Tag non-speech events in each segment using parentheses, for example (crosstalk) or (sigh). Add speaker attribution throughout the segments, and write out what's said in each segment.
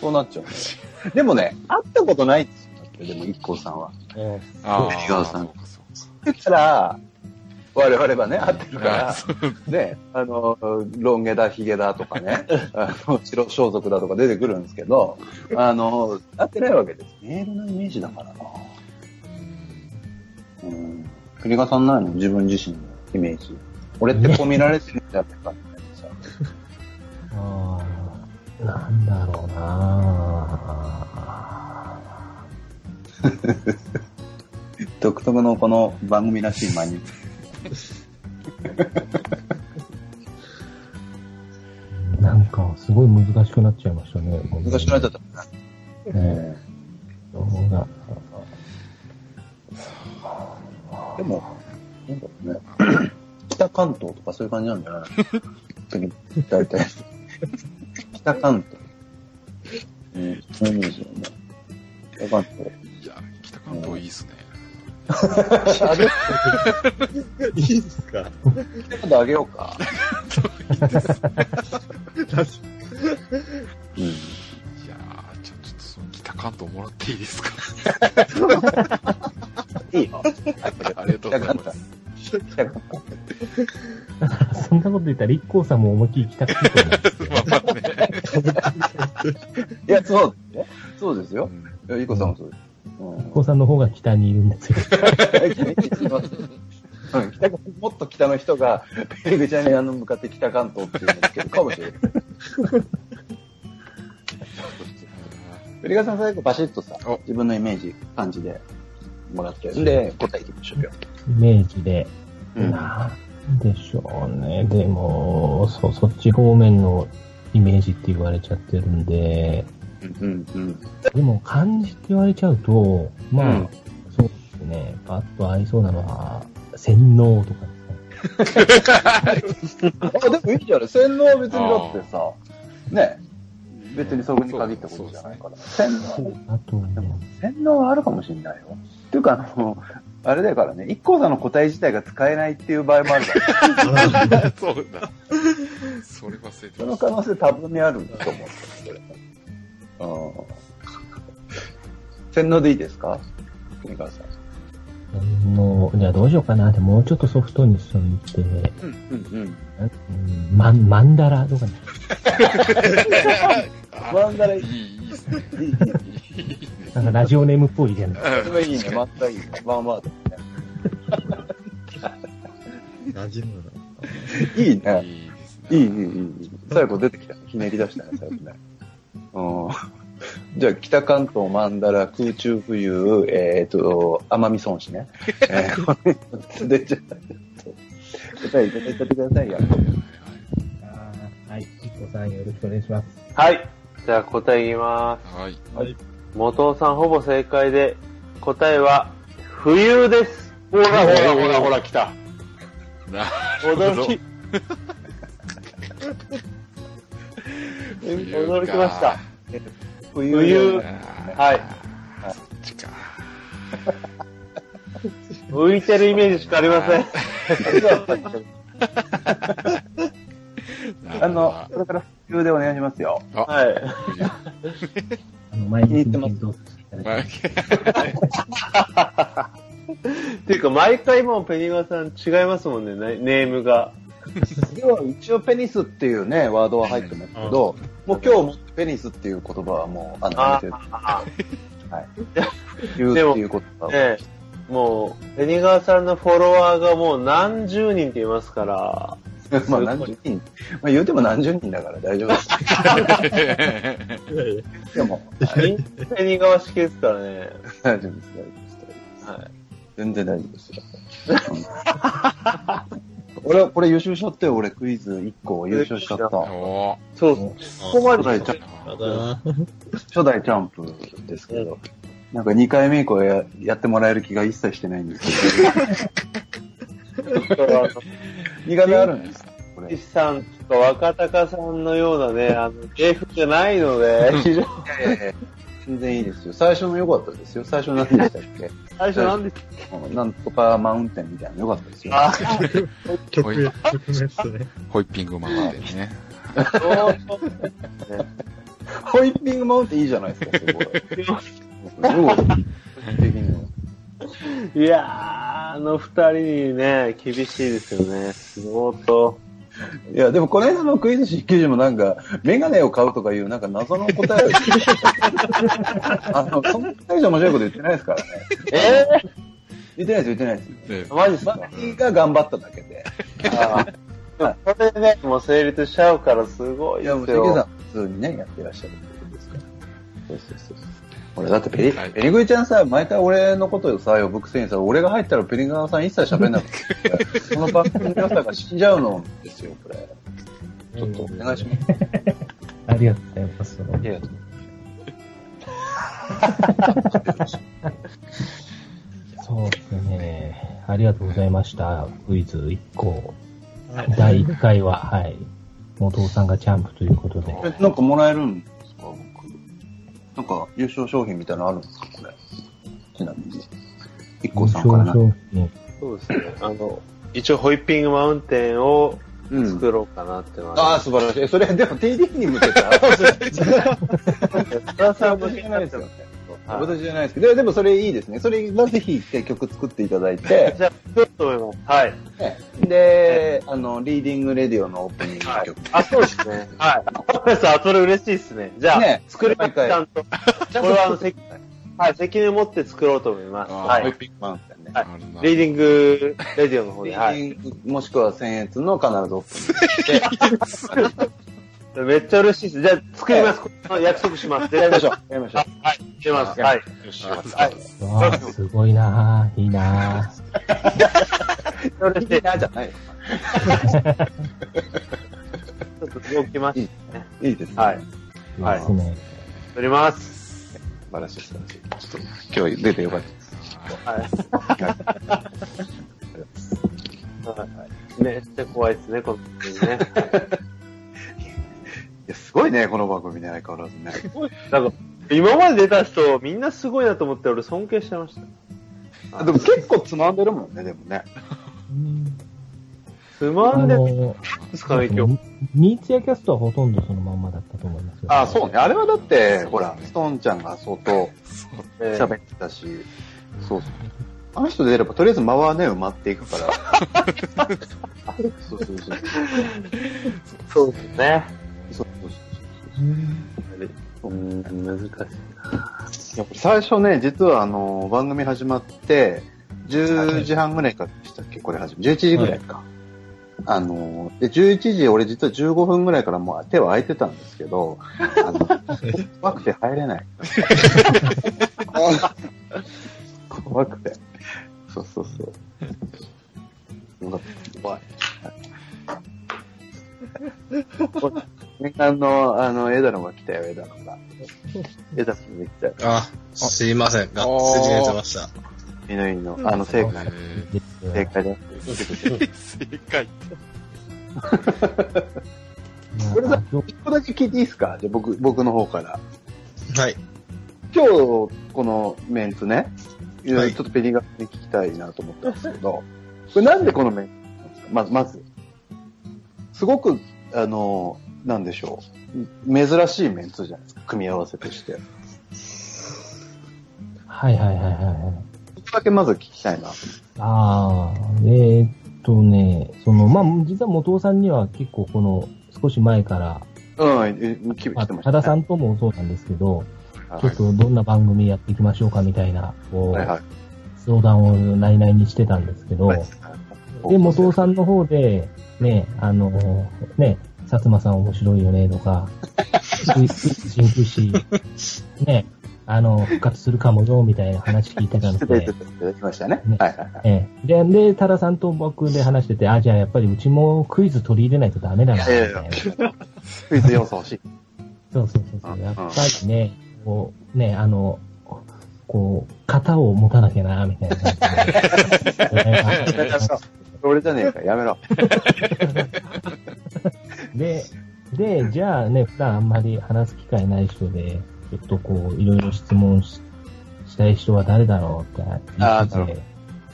Speaker 1: そうなっちゃう。でもね、会ったことないんですよ。でも、一光さんは。
Speaker 2: あ
Speaker 1: ベリガーさん
Speaker 2: そうかそうか
Speaker 1: だから、我々はね、会ってるか
Speaker 2: あそう
Speaker 1: ら、ね、あの、ロン毛だ、ヒゲだとかね、(laughs) あの、白装束だとか出てくるんですけど、あの、会ってないわけです。メールのイメージだからな。うん。クリガさんないの？自分自身のイメージ。俺ってこう見られてるんじゃないかみたいなさ。(laughs)
Speaker 3: ああ、なんだろうな (laughs)
Speaker 1: 独特のこの番組らしい間に。
Speaker 3: なんか、すごい難しくなっちゃいましたね。
Speaker 1: 難しくなっちゃった。
Speaker 3: ね。そうだ。
Speaker 1: でも、なんだろうね。北関東とかそういう感じなんじゃな大体。北関東。うん、そういうイメージだよね。北関東。
Speaker 2: いや、北関東いいっすね。
Speaker 4: いいですか
Speaker 1: 北関東あげようか。うん。
Speaker 2: いやー、ちょ、ちょっとその北関東もらっていいですか？
Speaker 1: いいよ。
Speaker 2: ありがとうございます。(laughs)
Speaker 3: そんなこと言ったら、一光さんも思いっきり来たくて。(laughs)
Speaker 1: いや、そうですね。そうですよ。
Speaker 2: うん
Speaker 1: いこさんもそうです。うん
Speaker 3: さんの方が北にいるんですよ。
Speaker 1: うん北もっと北の人が、ペリグちゃんにあの向かって北関東っていうのをつけるかもしれない。ペリガさん最後バシッとさ
Speaker 2: お、
Speaker 1: 自分のイメージ、感じでもらって。で、答えていきましょうよ。
Speaker 3: イメージで。
Speaker 1: うん
Speaker 3: なんでしょうね。でも、そ、そっち方面のイメージって言われちゃってるんで、
Speaker 1: うんうん。
Speaker 3: でも漢字って言われちゃうと、まあ、
Speaker 1: うん
Speaker 3: そうですね。パッと合いそうなのは、洗脳とか (laughs)
Speaker 1: あ、でもいいじゃない。洗脳は別にだってさ、ね、別にそこに限ったことじゃないから。洗脳、
Speaker 3: あと、
Speaker 1: でも洗脳はあるかもしれないよ。っていうか、あの、あれだからね、一光さんの答え自体が使えないっていう場合もあるから、(laughs)
Speaker 2: そうだ。それ忘れて
Speaker 1: その
Speaker 2: ました。
Speaker 1: 可能性多分にあると思うんですよ、それ。うん。洗脳でいいですか？国川さん。
Speaker 3: 洗脳、じゃあどうしようかなって、もうちょっとソフトにしといて、
Speaker 1: うんうんうん。
Speaker 3: うんマン、マンダラとかね。(laughs)
Speaker 1: マンダラいい
Speaker 2: いい、いいっすね。
Speaker 1: いい
Speaker 3: なんかラジオネームっぽいじゃない (laughs)
Speaker 1: それはいいね。またいいね。ワンワードね。
Speaker 4: 馴染むな。
Speaker 1: いいね。
Speaker 2: いい。
Speaker 1: いい、いい、いいいい。最後出てきたね。ひねり出したね、最後ね。(laughs) うん。じゃあ、北関東マンダラ空中浮遊、えっ、と、奄美孫子ね。(laughs) えー、これ、で、じゃあ、答えいただいてくださいよ。
Speaker 3: はい、一個さんよろしくお願いします。
Speaker 5: はい。じゃあ答え言いま
Speaker 2: はい。
Speaker 5: す。元尾さんほぼ正解で、答えは、冬です。ほらほらほらほら来た。
Speaker 2: なるほど
Speaker 5: 驚き。(laughs) 驚きました。。
Speaker 1: 冬
Speaker 5: 冬
Speaker 1: ね
Speaker 5: はい。
Speaker 2: そっちか。
Speaker 5: 浮いてるイメージしかありません。(laughs)
Speaker 1: あの、これから冬でお願いしますよ。
Speaker 5: はい。
Speaker 3: あの、前に検討していただき
Speaker 5: っていうか、毎回もうペニガさん違いますもんね、ネネームが。(laughs)
Speaker 1: 要は一応ペニスっていうね、ワードは入ってますけど、もう今日もペニスっていう言葉はもう、あの、や
Speaker 5: あ
Speaker 1: めてはい。言うっていう言葉は。
Speaker 5: ねもう、ペニガーさんのフォロワーがもう何十人って言いますから、(laughs)
Speaker 1: まあ何十人、まあ言うても何十人だから大丈夫です。(laughs) でも、
Speaker 5: みんなペニガー式ですからね。
Speaker 1: 大丈夫です、大丈夫です。
Speaker 5: はい。
Speaker 1: 全然大丈夫ですよ。俺はこれ優勝しちゃったよ、俺クイズ1個優勝しちゃった。(laughs)
Speaker 2: お
Speaker 5: そう、ここまで
Speaker 1: 初代チャン
Speaker 4: やだ
Speaker 1: 初代チャンプですけど、なんか2回目以降ややってもらえる気が一切してないんですけど、苦手あるんですこれ。い
Speaker 5: 岸さんとか若隆さんのようなね、あの、芸風じゃないので、非常に
Speaker 1: 全然いいですよ。最初の良かったですよ。最初何でしたっけ？
Speaker 5: 最初なんです
Speaker 1: なんとかマウンテンみたいなの良かったですよ。
Speaker 5: あ
Speaker 4: 曲名、曲名っすね。
Speaker 2: ホイッピングマウンテンね。
Speaker 1: ホイッピングマウンテンいいじゃないですか、すごい。(laughs) い的にはい
Speaker 5: やー、あの二人にね、厳しいですよね。相当。
Speaker 1: いや、でもこの間のクイズ実況時もなんか、メガネを買うとかいうなんか謎の答えを (laughs) あの、そんな大した面白いこと言ってないですからね。
Speaker 5: え
Speaker 1: 言ってないです、言ってないです。
Speaker 2: ね
Speaker 5: ー、マジっすか？
Speaker 1: が頑張っただけで。
Speaker 5: あーそれでね、もう成立しちゃうからすごい
Speaker 1: いや、もう
Speaker 5: です
Speaker 1: 関さん
Speaker 5: よ。
Speaker 1: 普通にね、やってらっしゃるってことですから。そうそうそう。俺、だってペリ、
Speaker 2: はい
Speaker 1: ペリグイちゃんさ、毎回俺のことをさ、呼ぶくせにさ、俺が入ったらペリガーさん一切喋んなくて、(laughs) その番組の良さが死んじゃうのですよ、これ。ちょっとお願いします。(laughs)
Speaker 3: ありがとうございます。
Speaker 1: いや
Speaker 3: そうですね。ありがとうございました。クイズ1個。
Speaker 4: はい
Speaker 3: 第1回は、はい。元尾さんがチャンプということで。
Speaker 1: え、なんかもらえるん。なんか優勝商品みたいなのあるんですか？これ。ちなみに。一個さんからな。
Speaker 5: そうですね。あの、一応ホイッピングマウンテンを
Speaker 1: うん。
Speaker 5: 作ろうかなっての
Speaker 1: ああ、
Speaker 5: は、
Speaker 1: 素晴らしい。それ、でも TD に向けた。(laughs) (laughs)
Speaker 5: 田さん向
Speaker 1: 私
Speaker 5: け
Speaker 1: ないですよ。
Speaker 5: はい
Speaker 1: 私じゃないですけど、ででもそれいいですね。それはぜひ一回曲作っていただいて、(laughs)
Speaker 5: じゃあ、作ろうと思います。はい。
Speaker 1: で、あの、リーディングレディオのオープニング
Speaker 5: はい
Speaker 1: 曲。。
Speaker 5: あ、そうですね。はい。それ嬉しいですね。じゃあ、
Speaker 1: ね
Speaker 5: 作ります、ちゃんと。これはあの、責はい、責任を持って作ろうと思います。はい。
Speaker 1: ピングマウンテンね。
Speaker 5: はいリーディングレディオの方
Speaker 1: リ
Speaker 5: で、はい。
Speaker 1: ーディング、もしくは僭越の必ずオープニング (laughs)
Speaker 5: めっちゃ嬉しいです。じゃあ、作ります。約束します。
Speaker 1: やりましょう。やりましょう。
Speaker 5: はい。出ます。はい。
Speaker 2: よし、
Speaker 5: はい。
Speaker 3: わあ、すごいなぁ。いいなぁ。(laughs)
Speaker 5: 嬉しい。
Speaker 1: じゃない。
Speaker 5: ょっと動きまし
Speaker 1: いいですね。
Speaker 5: はい。
Speaker 3: いい
Speaker 5: はい
Speaker 3: ですね。
Speaker 5: た。撮ります。
Speaker 1: 素晴らしい、素晴らしい。ちょっと、今日出てよかったです。
Speaker 5: はい。はい。めっちゃ怖いですね、この番組ね。(laughs)
Speaker 1: いや、すごいね、この番組ね、相変わらずね。
Speaker 5: なんか、今まで出た人、みんなすごいなと思って、俺尊敬してました。
Speaker 1: あでも結構つまんでるもんね、でもね。(laughs)
Speaker 5: つまんでるですかね、今日。
Speaker 3: ニーツやキャストはほとんどそのまんまだったと思いますよ。
Speaker 1: あ、そうね。あれはだって、ほら、ストーンちゃんが相当
Speaker 5: えー
Speaker 1: 喋ってたし、そうそう。あの人出れば、とりあえず間はね、埋まっていくから。そうそうそう。
Speaker 5: そうですね。
Speaker 1: そうそうそうそ
Speaker 5: ううん、難しい。
Speaker 1: やっぱり最初ね、実はあの、番組始まって、10時半ぐらいかでしたっけ？これ始め。11時ぐらいか。あの、で、11時、俺実は15分ぐらいからもう手は空いてたんですけど、あの、怖くて入れない。怖くて。そうそうそう。よかった怖い。念願の、あの、枝野が来たよ、枝野が。(laughs) 枝野が来たよ。
Speaker 4: あ、すいません。がっつり寝てました。
Speaker 1: いのいの、あの、正解、
Speaker 2: え
Speaker 1: 正解です。
Speaker 2: ー正解。
Speaker 1: これさ一個だけ聞いていいですか？じゃあ僕、僕の方から。
Speaker 4: はい。
Speaker 1: 今日、このメンツね、いろいろ
Speaker 4: はい
Speaker 1: ちょっとペリガに聞きたいなと思ったんですけど、これなんでこのメンツなんですか？まず、まず。すごく、あの、なんでしょう。珍しいメンツじゃないですか。組み合わせとして。
Speaker 3: はいはいはいはいはい。
Speaker 1: そこだけまず聞きたいな。
Speaker 3: ああ、えーっとね、その、まあ、実は元尾さんには結構この、少し前から、
Speaker 1: うん、え来て
Speaker 3: まあ、
Speaker 1: ました、
Speaker 3: 多田さんともそうなんですけど、
Speaker 1: はい
Speaker 3: ちょっとどんな番組やっていきましょうかみたいな、こう、
Speaker 1: はいはい。
Speaker 3: 相談を内々にしてたんですけど、
Speaker 1: はい
Speaker 3: で、元尾さんの方で、ね、あの、ね、薩摩さん面白いよねとか、神空師、ね、あの、復活するかもよ、みたいな話聞いてたん
Speaker 1: いた
Speaker 3: で
Speaker 1: だい、ただきましたね。
Speaker 3: ね
Speaker 1: はいはいはい。
Speaker 3: ええ。で、で、多田さんと僕で話してて、あ、じゃあやっぱりうちもクイズ取り入れないとダメだな、みたいな。
Speaker 1: クイズ要素欲しい。
Speaker 3: そうそうそうそう。やっぱりね、こう、ね、あの、こう、型を持たなきゃな、みたいな感じで。
Speaker 1: 俺じゃねえか、やめろ。
Speaker 3: で、で、じゃあね、普段あんまり話す機会ない人で、ちょっとこう、いろいろ質問ししたい人は誰だろうって
Speaker 1: あーなるほ
Speaker 3: 言ってて、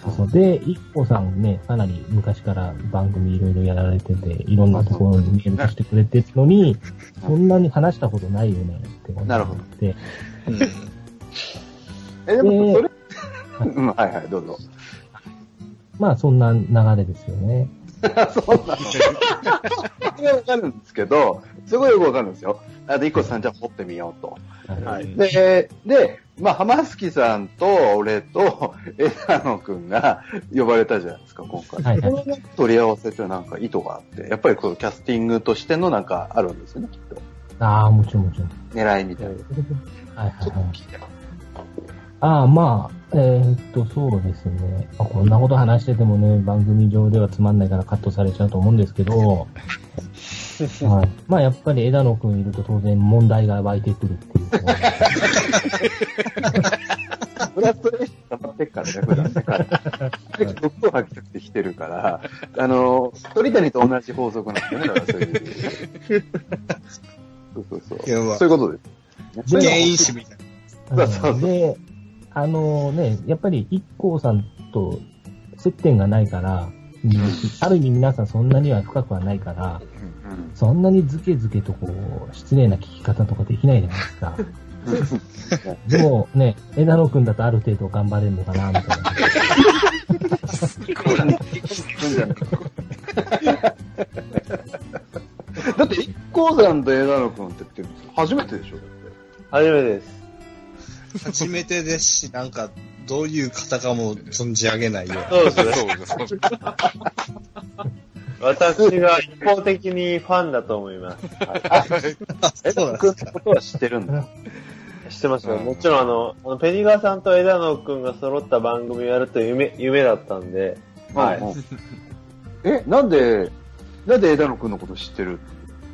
Speaker 3: そうそう。で、一個さんね、かなり昔から番組いろいろやられてて、いろんなところにメール出してくれてるのに、そんなに話したことないよねって思って。
Speaker 1: なるほど
Speaker 3: で、
Speaker 4: うん。
Speaker 1: え、でも、それ、(laughs) うん、はいはい、どうぞ。
Speaker 3: まあそんな流れですよね。(laughs)
Speaker 1: そうなんですよ。わかるんですけど、すごいよくわかるんですよ。あで、一個さんじゃあ掘ってみようと。
Speaker 3: はい。
Speaker 4: うん
Speaker 1: で、で、まあ、浜月さんと俺と枝野くんが呼ばれたじゃないですか、今回。
Speaker 3: はいはい
Speaker 1: 取り合わせってなんか意図があって、やっぱりこうキャスティングとしてのなんかあるんですよね、きっと。
Speaker 3: ああ、もちろんもちろん。
Speaker 1: 狙いみたいな。
Speaker 3: はいはいはい。ああ、まあ、えーっと、そうですね。まあこんなこと話しててもね、番組上ではつまんないからカットされちゃうと思うんですけど、(laughs) はい。まあ、やっぱり枝野くんいると当然問題が湧いてくるっていう。
Speaker 1: それはそれ頑張ってっからね、普段ね。彼毒を吐きたくて来てるから、あの、鳥谷と同じ法則なんですよね、だからそういう。(laughs) そうそうそう。そういうことです。
Speaker 3: で
Speaker 4: 原因師みたいな。
Speaker 1: そうそうそう
Speaker 3: で、あのね、やっぱり一光さんと接点がないから、うんある意味皆さんそんなには深くはないから、
Speaker 1: うん
Speaker 3: そんなにズケズケとこう、失礼な聞き方とかできないじゃないですか。でもね、枝野くんだとある程度頑張れるのかな、みたいな。(laughs)
Speaker 1: だって、一光山と枝野くんって言って初めてでしょだって。
Speaker 5: 初めてです。
Speaker 4: 初めてですし、なんか、どういう方かも存じ上げないよ。
Speaker 5: そうですね。
Speaker 2: そうです。
Speaker 5: 私が一方的にファンだと思います。はい
Speaker 1: 枝野くんのことは知ってるんだ。
Speaker 5: 知ってますよ。
Speaker 2: うん
Speaker 5: もちろんあの、あのペニガーさんと枝野くんが揃った番組をやるという夢、夢だったんで、はい。
Speaker 1: え、なんで、なんで枝野くんのこと知ってる？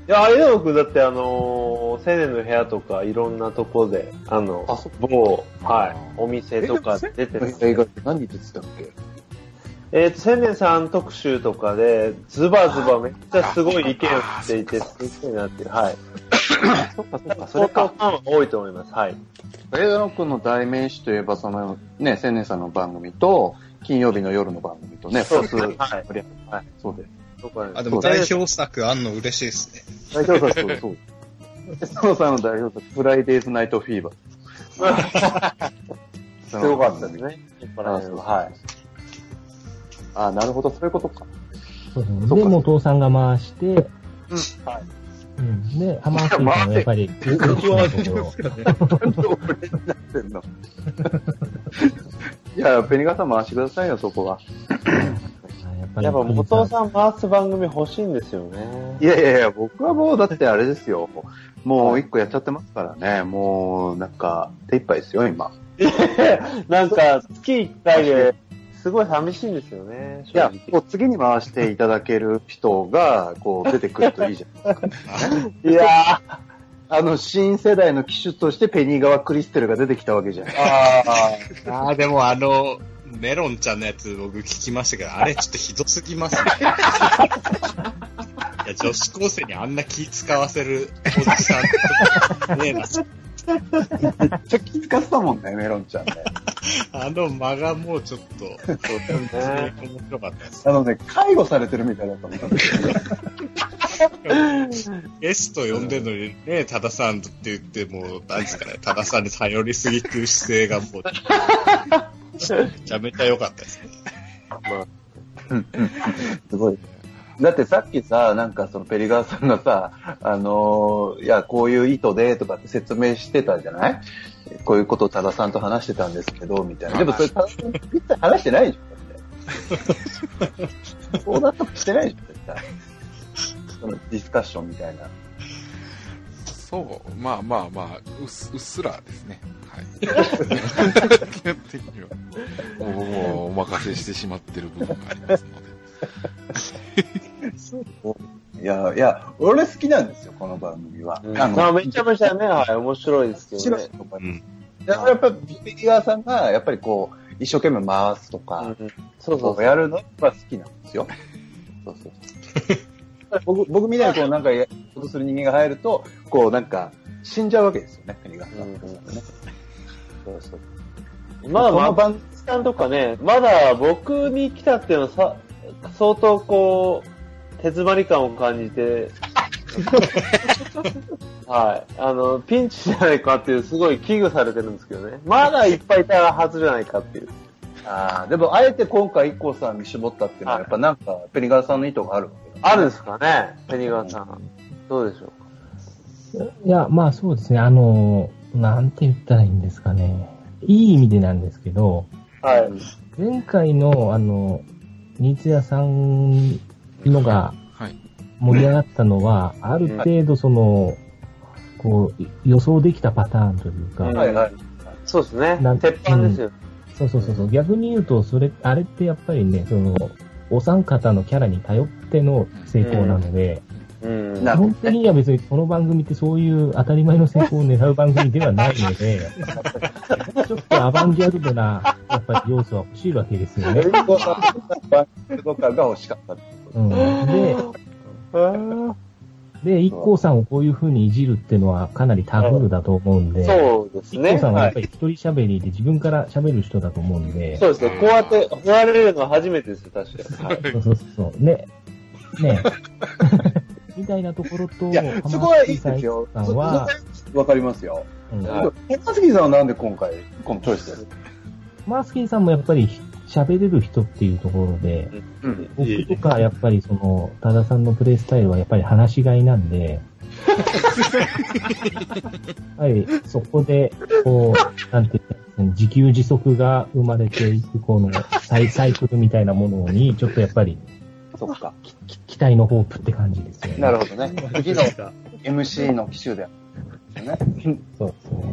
Speaker 5: いや、枝野くんだってあのー、青年の部屋とかいろんなとこで、あの、
Speaker 1: あそ
Speaker 5: 某、は
Speaker 2: あ
Speaker 5: い、お店とか出てる。
Speaker 1: 映画って何出てたっけ？
Speaker 5: えっ、と、千年さん特集とかで、ズバズバめっちゃすごい意見をしていて、すごいなってはい。
Speaker 1: そっかそっか、そ
Speaker 5: それ
Speaker 1: れか
Speaker 5: か。ファンは多いと思います。はい。
Speaker 1: 枝野くんの代名詞といえば、その、ね、千年さんの番組と、金曜日の夜の番組とね、
Speaker 5: そうですね
Speaker 1: は
Speaker 5: はい、
Speaker 1: そうです。
Speaker 5: そこはね
Speaker 4: あ、でも代表作あんの嬉しいですね。
Speaker 1: 代表作、そうそう。枝野さんの代表作、フライデーズナイトフィーバー。(laughs)
Speaker 5: すごかったですね。はい。
Speaker 1: あ、なるほど、そういうことか。
Speaker 3: そうそう
Speaker 1: そうか
Speaker 3: で、元さんが回して、
Speaker 1: はい。
Speaker 3: うん。で、浜松さんはやっぱり、嬉しいところ。
Speaker 1: いや、ペニガさん回してくださいよ、そこは。
Speaker 3: やっぱ
Speaker 5: やっぱ元
Speaker 3: さん
Speaker 5: さん回す番組欲しいんですよね。
Speaker 1: いやいやいや、僕はもう、だってあれですよ。もう一個やっちゃってますからね。もう、なんか、手一杯ですよ、今。(laughs)
Speaker 5: なんか、月1回で、すごい寂しいんですよね。
Speaker 1: いや
Speaker 5: 正、
Speaker 1: こう次に回していただける人が、こう、出てくるといいじゃん。
Speaker 5: 直 (laughs) いやー、
Speaker 1: あの、新世代の機種としてペニー川クリステルが出てきたわけじゃん。
Speaker 5: あ
Speaker 4: ああ、でもあの、メロンちゃんのやつ僕聞きましたけど、あれちょっとひどすぎますね。(laughs) いや、女子高生にあんな気使わせるおじさん、ねえな。
Speaker 1: めっちゃ気遣ってたもんね、メロンちゃんね。(laughs)
Speaker 4: あの間がもうちょっと、(laughs) そう
Speaker 5: ね
Speaker 4: 面白かったです。
Speaker 1: あのね、介護されてるみたいだったもん。
Speaker 4: ゲスト呼んでるのにね、多田さんって言ってもう、何ですかね、多田さんに頼りすぎっていう姿勢がもう、(laughs) めちゃめちゃ良かったですね。
Speaker 1: すごい。だってさっきさ、なんかそのペリガーさんがさ、あのーいや、こういう意図でとかって説明してたじゃない？こういうことを多田さんと話してたんですけど、みたいな。でもそれ多田さんと一切話してないでしょ、だって。相談とかしてないでしょ、絶対。そのディスカッションみたいな。
Speaker 2: そう、まあまあまあ、うっすうっすらですね。はい。基本的には。もうお任せしてしまってる部分がありますので。
Speaker 1: いや、いや、俺好きなんですよ、この番組は。
Speaker 5: ーあまあ、めちゃめちゃね、はい、面白いですけどね。
Speaker 1: 白とか
Speaker 4: うん。
Speaker 1: やっぱりペリガーさんが、やっぱりこう、一生懸命回すとか、
Speaker 5: うんそうそう
Speaker 1: やるのが好きなんですよ。そうそうそう。(laughs) 僕、僕みたいにこうなんかやことする人間が入ると、こうなんか死んじゃうわけですよね、国が。
Speaker 5: うんうん
Speaker 1: ねそうそう。
Speaker 5: まあまあ、
Speaker 1: この番
Speaker 5: さんとかね、まだ僕に来たっていうのはさ、相当こう、手詰まり感を感じて、(laughs) はい。あの、ピンチじゃないかっていう、すごい危惧されてるんですけどね。まだいっぱいいたはずじゃないかっていう。
Speaker 1: ああ、でも、あえて今回 IKKO さんに絞ったっていうのは、
Speaker 5: はい
Speaker 1: やっぱなんか、ペニガーさんの意図があるわ
Speaker 5: あるんですかね、ペニガーさん。どうでしょう？
Speaker 3: いや、まあそうですね。あの、なんて言ったらいいんですかね。いい意味でなんですけど、
Speaker 5: か。はい。
Speaker 3: 前回の、あの、新津屋さんのが
Speaker 2: はい。
Speaker 3: 盛り上がったのは、ある程度その、こう、予想できたパターンというか、
Speaker 5: うん
Speaker 1: はいはい。
Speaker 5: そうですね
Speaker 3: なん。
Speaker 5: 鉄板ですよ。
Speaker 3: そうそうそうそう、逆に言うと、それ、あれってやっぱりね、その、お三方のキャラに頼っての成功なので、
Speaker 5: うん。
Speaker 3: 本的には別にこの番組ってそういう当たり前の成功を狙う番組ではないので、(laughs) ちょっとアバンギャルドな、やっぱり要素は欲しいわけですよね。
Speaker 1: が欲しかった。
Speaker 3: うん、で、で、一 k さんをこういう風にいじるっていうのはかなりタブーだと思うんで、
Speaker 5: そうです
Speaker 3: 一 k
Speaker 5: ね。
Speaker 3: さんは
Speaker 5: はい。
Speaker 3: やっぱり一人喋りで自分から喋る人だと思うんで、
Speaker 5: そうですね。こうやって振られるのは初めてですよ、確かに。はい。
Speaker 3: そうそうそう。ね。ね。(laughs) みたいなところと、
Speaker 1: いや、そこはいいですよ。
Speaker 3: さんは、
Speaker 1: わかりますよ。
Speaker 3: うん
Speaker 5: はい
Speaker 1: 山杉さんはなんで今回、このチョイスです
Speaker 3: マースキンさんもやっぱり喋れる人っていうところで、
Speaker 1: うん。
Speaker 3: 僕とかやっぱりその、多田さんのプレイスタイルはやっぱり話しがいなんで、はい、そこで、こう、なんて言っ自給自足が生まれていく、このサイサイクルみたいなものに、ちょっとやっぱり
Speaker 1: そっか。
Speaker 3: 期待のホープって感じですよね。
Speaker 1: なるほどね。次の MC の機種でね。
Speaker 3: そうですね。
Speaker 1: という。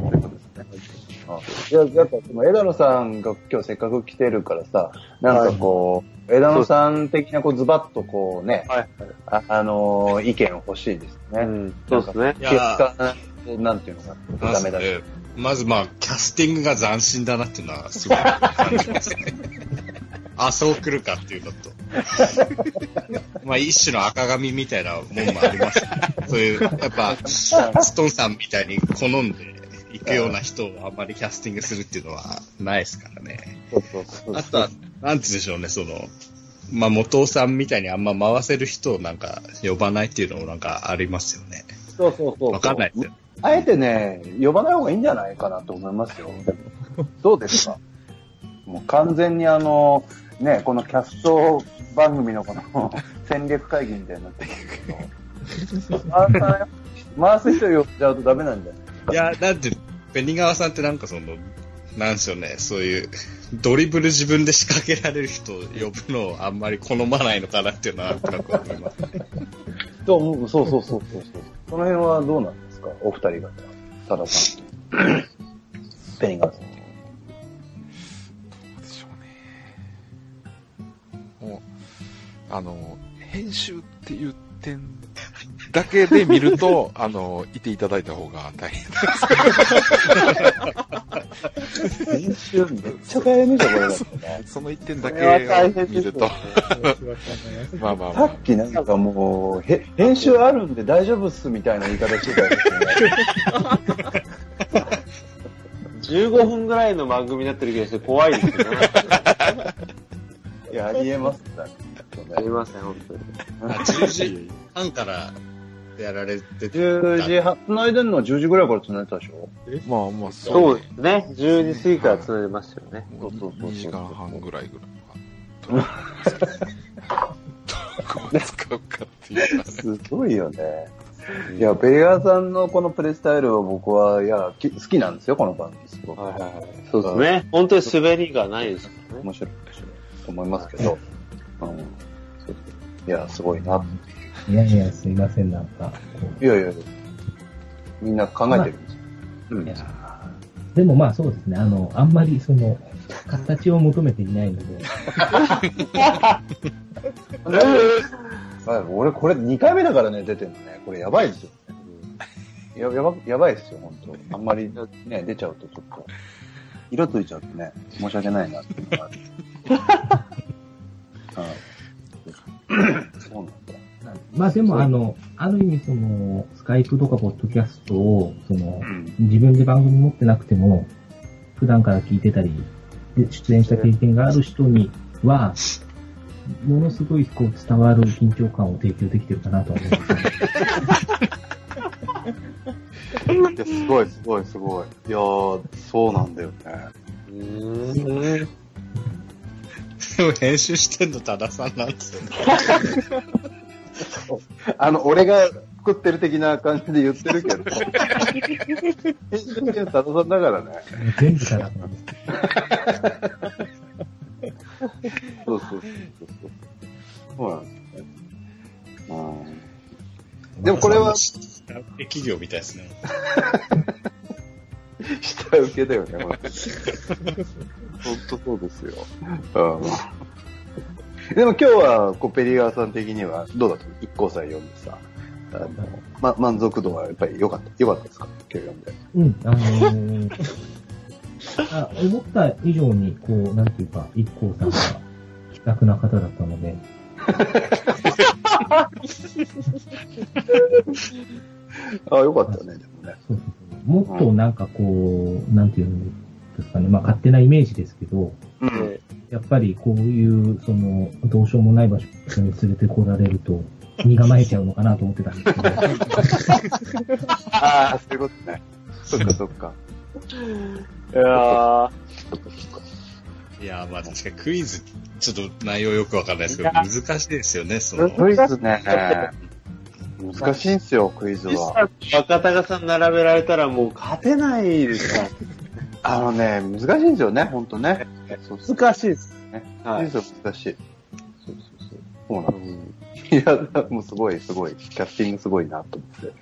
Speaker 1: あいや、やっぱ、その枝野さんが今日せっかく来てるからさ、なんかこう、枝野さん的なこうズバッとこうね、
Speaker 5: はい。
Speaker 1: あ、あのー意見欲しいですね。
Speaker 5: うん。そうですね。
Speaker 4: いや
Speaker 1: 結果、なんていうのかな、ダメだし。
Speaker 4: えまずまあ、キャスティングが斬新だなっていうのはすごい感じますね。(laughs) あ、そう来るかっていうのと。(laughs) まあ、一種の赤髪みたいなもんもあります、ね。そういう、やっぱ、ストンさんみたいに好んでいくような人をあんまりキャスティングするっていうのはないですからね。あとは、なんて言うんでしょうね、その、まあ、元尾さんみたいにあんま回せる人をなんか呼ばないっていうのもなんかありますよね。
Speaker 1: そうそうそう。
Speaker 4: わかんないですよ。
Speaker 1: あえてね、呼ばない方がいいんじゃないかなと思いますよ。どうですか？もう完全にあの、ね、このキャスト番組のこの戦略会議みたいになってるけど、(laughs) 回す人呼んじゃうとダメなんじゃない？
Speaker 4: いや、なんて、ベニガワさんってなんかその、なんでしょうね、そういう、ドリブル自分で仕掛けられる人を呼ぶのをあんまり好まないのかなっていうのはなんとなく思います。
Speaker 1: と思うそうそうそうそうそう。その辺はどうなんですか？お二人方。多田さん。ペニガーさん。
Speaker 2: どうでしょうね。もう、あの、編集っていう点だけで見ると、(laughs) あの、いていただいた方が大変
Speaker 1: 編集めっちゃ大変でしょ、これね。
Speaker 2: その一点だけを見る
Speaker 5: 変ですよ
Speaker 2: と
Speaker 5: ね。、
Speaker 2: まあまあまあ
Speaker 1: さっ。きなんかもう、へ編集あるんで大丈夫っすみたいな言い方してたんですよね。(laughs)
Speaker 5: 15分ぐらいの番組になってる気がして怖いですよね。
Speaker 1: いや、ありえますね。
Speaker 5: ありません、本当に。
Speaker 4: あ10時半からやられてて、
Speaker 1: 10時半、繋いでんのは10時ぐらいから繋いでたでしょ？
Speaker 2: まあまあ、
Speaker 5: そう
Speaker 2: ね
Speaker 5: ですね。10時過ぎから繋いでましたよね。
Speaker 2: もう
Speaker 1: そうそうそう
Speaker 2: 2時間半ぐらいぐらいは。どこを使うかっていう。
Speaker 1: すごいよね。いや、ベリガーさんのこのプレイスタイルは僕は、いや、き好きなんですよ、この番組。すごく。
Speaker 5: はいはいはい。そうですね。本当に滑りがないですからね。
Speaker 1: 面白い、面白いと思いますけど。うん、いや、すごいな。
Speaker 3: いやいや、すいません、なんか。
Speaker 1: いやいやみんな考えてるんですよ。うん
Speaker 3: いやでもまあそうですね、あの、あんまりその、形を求めていないので、(laughs)
Speaker 1: はい俺、これ2回目だからね、出てるのね。これやばいですよ。ややばやばいですよ、本当あんまりね、出ちゃうとちょっと、色ついちゃうとね、申し訳ないなっていうのがある。(laughs)
Speaker 3: まあでもあの、ある意味その、スカイプとかポッドキャストを、その
Speaker 1: う、ん。
Speaker 3: 自分で番組持ってなくても、普段から聞いてたりで出演した経験がある人には、ものすごいこう伝わる緊張感を提供できてるかなとは思いますね。(laughs)
Speaker 1: いやすごい、すごい、すごい。いやー、そうなんだよね。
Speaker 5: うーん。(laughs)
Speaker 4: でも編集してんの多田さんなんですよね。(laughs)
Speaker 1: あの、俺が作ってる的な感じで言ってるけど。編集してるの多田さんだからね。
Speaker 3: 全部からな。
Speaker 1: そうそうそうそう。そうなんですね。うん。でもこれは、
Speaker 4: 企業みたいですね。
Speaker 1: 下請けだよね、本当そうですよ。うん。でも今日は、こう、ペリガーさん的には、どうだった？一行祭読んでさ、あの、ま、満足度はやっぱり良かった、良かったですか？今日読んで。
Speaker 3: うん、あのー (laughs) あ思った以上に、こう、なんていうか、一行さんが気さくな方だったので、
Speaker 1: あ (laughs) あ、良かったよね、でもね。
Speaker 3: そうそうそうもっとなんかこう、なんていうんですかね、まあ勝手なイメージですけど、
Speaker 1: うん。
Speaker 3: やっぱりこういう、その、どうしようもない場所に連れてこられると、身構えちゃうのかなと思ってたんですけど、(laughs)
Speaker 1: ああ、そういうことね。そっかそっか。
Speaker 5: いやー、
Speaker 1: そっかそっか。
Speaker 4: いや、まあ確かにクイズ、ちょっと内容よくわかんないですけど、難しいですよね、その。
Speaker 1: クイズね。難しいんすよ、クイズは。
Speaker 5: 若隆さん並べられたらもう勝てないですから。
Speaker 1: あのね、難しいんですよね、ほんとね。そうそう
Speaker 5: 難しいです。
Speaker 1: ね。
Speaker 5: はい
Speaker 1: 難しい。そうそうそう。そうなんです。いや、もうすごい、すごい。キャスティングすごいなと思って。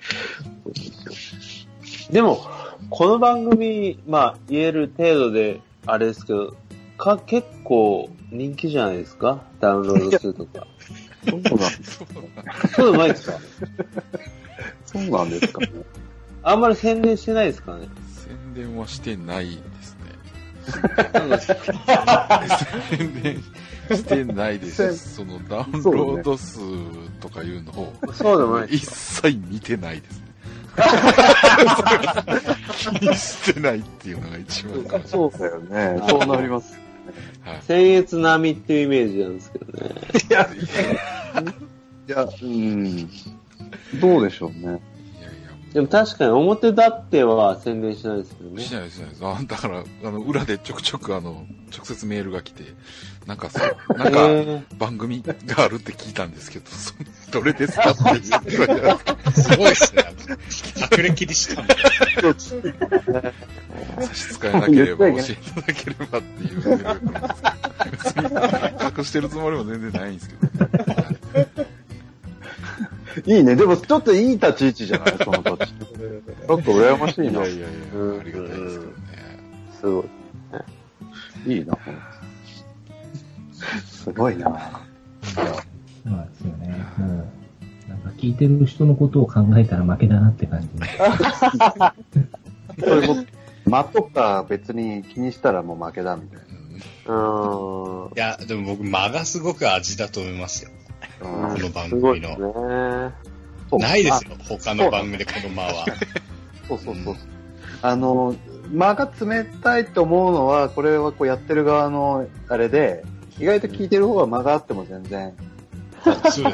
Speaker 1: そうですよ。
Speaker 5: でも、この番組、まあ、言える程度で、あれですけど、か、結構人気じゃないですか？ダウンロード数とか。
Speaker 1: そうなんです。
Speaker 5: そうでもないですか？(laughs)
Speaker 1: そうなんですかね。
Speaker 5: あんまり宣伝してないですかね？
Speaker 2: 宣伝はしてないですね。(laughs) 宣伝してないです。そのダウンロード数とかいうのを
Speaker 5: そうでもないで
Speaker 2: 一切見てないですね。(laughs) 気にしてないっていうのが一番かもしれ
Speaker 1: そうだよね。そうなります。
Speaker 2: はい。
Speaker 5: 僭越並みっていうイメージなんですけどね。
Speaker 1: いや、うん。どうでしょうね。
Speaker 5: でも確かに表立っては宣伝しないですよね
Speaker 2: し。ないです、しないです。あだから、あの、裏でちょくちょくあの、直接メールが来て、なんかそう、(laughs) なんか、
Speaker 5: え
Speaker 2: 番組があるって聞いたんですけど、(laughs) そどれですかって言ってす
Speaker 4: ごいですね。隠れ切りしたんだ。(laughs)
Speaker 2: 差し支えなければ教えていただければっていうメールが来るんですけど、別に隠してるつもりも全然ないんですけど、
Speaker 1: いいね。でも、ちょっといい立ち位置じゃない？(laughs) その立ち。ちょっと羨ましいな。
Speaker 2: いやいやいや
Speaker 5: うん、
Speaker 2: ありがたいですけどね。
Speaker 5: すごい。
Speaker 1: いいな。すごいな。
Speaker 3: そうなんですよね。もう、なんか聞いてる人のことを考えたら負けだなって感じ。(laughs)
Speaker 1: そういうこと。間とか別に気にしたらもう負けだみたい
Speaker 2: うん
Speaker 5: うーん。
Speaker 4: いや、でも僕、間がすごく味だと思いますよ。
Speaker 1: な。
Speaker 4: こ
Speaker 1: うん
Speaker 4: の番
Speaker 5: すごい
Speaker 4: 組
Speaker 5: です
Speaker 4: の。
Speaker 5: ね。
Speaker 1: そう
Speaker 4: ないですよ、他の番組でこの間は。
Speaker 1: そう (laughs) そうそう。あの、間が冷たいと思うのは、これはこうやってる側のあれで、意外と聞いてる方は間があっても全然
Speaker 4: そうですね。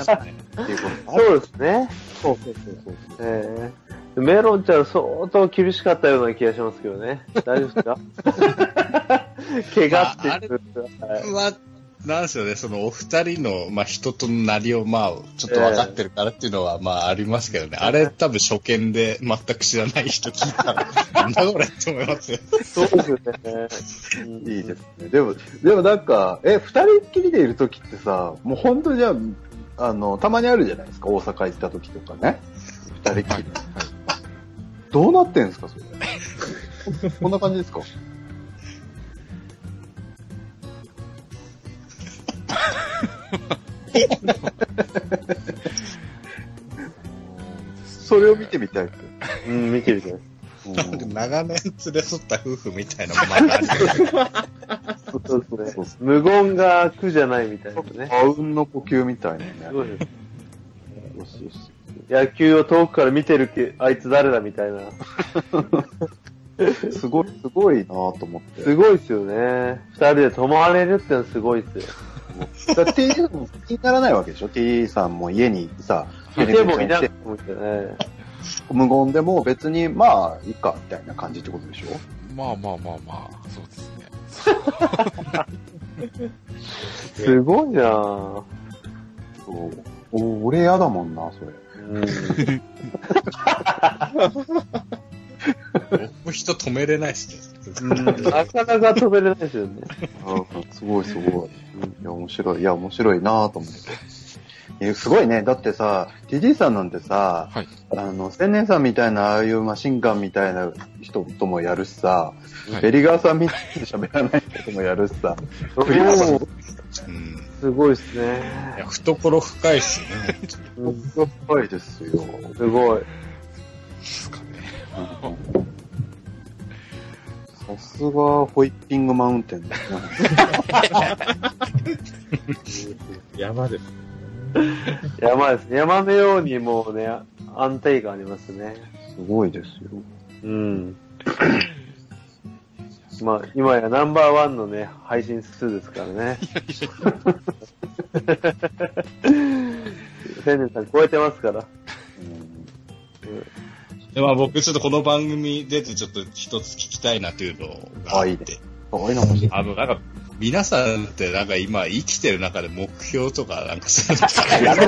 Speaker 5: そうですね。
Speaker 1: そうそうそうそう。
Speaker 5: えーメロンちゃん相当厳しかったような気がしますけどね。大丈夫ですか？(laughs) 怪我っていうはい
Speaker 4: は、なんですよね、そのお二人の、まあ、人となりを、まあ、ちょっと分かってるからっていうのは、まあ、ありますけどね。あれ、多分初見で全く知らない人聞いたら、(laughs) なんだこれって思いますよ。
Speaker 5: そうですよね。
Speaker 1: いいですね。でも、でもなんか、え、二人っきりでいるときってさ、もう本当にじゃあ、あの、たまにあるじゃないですか、大阪行ったときとかね。二人っきり。
Speaker 2: はい。
Speaker 1: どうなってんですか、それ。(laughs) こんな感じですか？それを見てみたい。
Speaker 5: うん、見てみて。
Speaker 1: うん
Speaker 4: 長年連れ添った夫婦みたいなのもまだあります
Speaker 5: そうですね。無言が苦じゃないみたいなね。
Speaker 1: あうんの呼吸みたいなね。
Speaker 5: すごいです野球を遠くから見てるけ、あいつ誰だみたいな。(laughs)
Speaker 1: すごい、すごいなと思って。
Speaker 5: すごいっすよね。二人で泊まれるってのはすごいっすよ。
Speaker 1: だから T さんも気にならないわけでしょ ?T さんも家にさ、
Speaker 5: いてもいな
Speaker 1: て。無言でも別にまあ、いいか、みたいな感じってことでしょ？
Speaker 2: まあまあまあまあ、そうですね。(laughs)
Speaker 5: すごいなぁ。
Speaker 1: そう。お俺嫌だもんな、それ。
Speaker 5: うん。(laughs)
Speaker 4: 僕人止めれないっすね。
Speaker 5: なかなか止めれないですよね。
Speaker 1: うんすごいすごい。いや、面白い。いや、面白いなと思って。えすごいね。だってさ、TD さんなんてさ、
Speaker 2: はい
Speaker 1: あの、千年さんみたいな、ああいうマシンガンみたいな人ともやるしさ、
Speaker 2: はい
Speaker 1: ベリガーさんみたいに喋らない人ともやるしさ、
Speaker 5: お
Speaker 1: クリアさん。
Speaker 5: すごいっすね。
Speaker 4: いや、懐深いっすね。
Speaker 5: うん
Speaker 1: 深いですよ。
Speaker 5: すごい。
Speaker 2: ですかね。
Speaker 1: さすが、ホイッピングマウンテンだね。(laughs)
Speaker 6: 山です。
Speaker 5: 山ですね。山のようにもうね、安定感ありますね。
Speaker 1: すごいですよ。
Speaker 5: うん。(coughs) まあ、今やナンバーワンのね、配信数ですからね。(laughs) 千年さん超えてますから。
Speaker 4: で、まあ僕ちょっとこの番組出てちょっと一つ聞きたいなというのがあっ
Speaker 1: あいいね
Speaker 4: て。
Speaker 1: そういいい
Speaker 4: あの、なんか、皆さんってなんか今生きてる中で目標とかなんかそういうのさ
Speaker 1: や (laughs)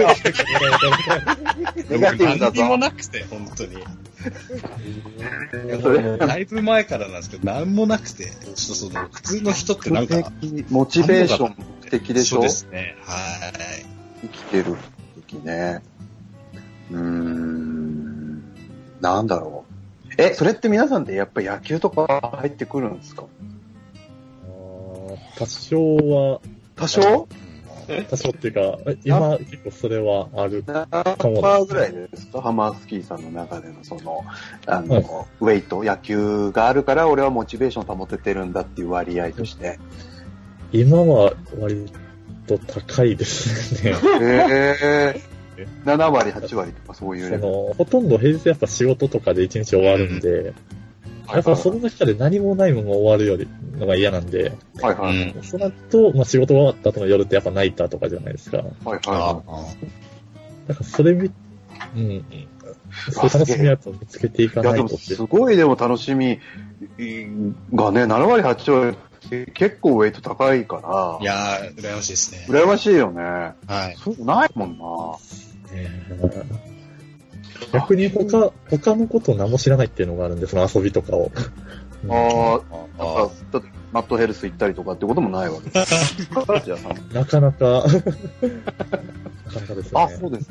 Speaker 4: 何にも
Speaker 1: ぞ。
Speaker 4: なくて、本当に。だいぶ前からなんですけど、何もなくて、ちょっとその、普通の人ってなんか、
Speaker 1: モチベーション的でしょ？
Speaker 4: そうですね。はい。
Speaker 1: 生きてる時ね。うーん。なんだろう。え、それって皆さんってやっぱり野球とか入ってくるんですか？
Speaker 6: 多少は、
Speaker 1: 多少？
Speaker 6: 多少っていうか、今結構それはある。
Speaker 1: 何パーぐらいですか？ハマースキーさんの中でのその、あの、
Speaker 6: はい
Speaker 1: ウェイト、野球があるから俺はモチベーション保ててるんだっていう割合として。
Speaker 6: 今は割と高いですね。
Speaker 1: へえー。7割、8割とかそういう。
Speaker 6: その、ほとんど平日やっぱ仕事とかで一日終わるんで、やっぱその中で何もないまま終わるよりのが嫌なんで、
Speaker 1: はいはい。
Speaker 4: うん
Speaker 6: その後、まあ仕事が終わった後の夜ってやっぱナイターとかじゃないですか。だか
Speaker 1: はい
Speaker 4: あ
Speaker 1: は
Speaker 6: らそれみ、うん。そういう楽しみやつを見つけていか
Speaker 1: い。いや、
Speaker 6: ないとって
Speaker 1: でもす。ごいでも楽しみがね、7割、8割って結構ウェイト高いから、
Speaker 4: いやー、羨ましいですね。
Speaker 1: 羨ましいよね。
Speaker 4: はい。
Speaker 1: そういうのないもんな。
Speaker 6: 逆に他、他のことを何も知らないっていうのがあるんで、その遊びとかを。うん
Speaker 1: ああ、
Speaker 4: あ
Speaker 1: なんか、だってマットヘルス行ったりとかってこともないわけです。(laughs)
Speaker 6: なかなか、なかなかですよ
Speaker 1: あ、
Speaker 6: ね。
Speaker 1: そうです。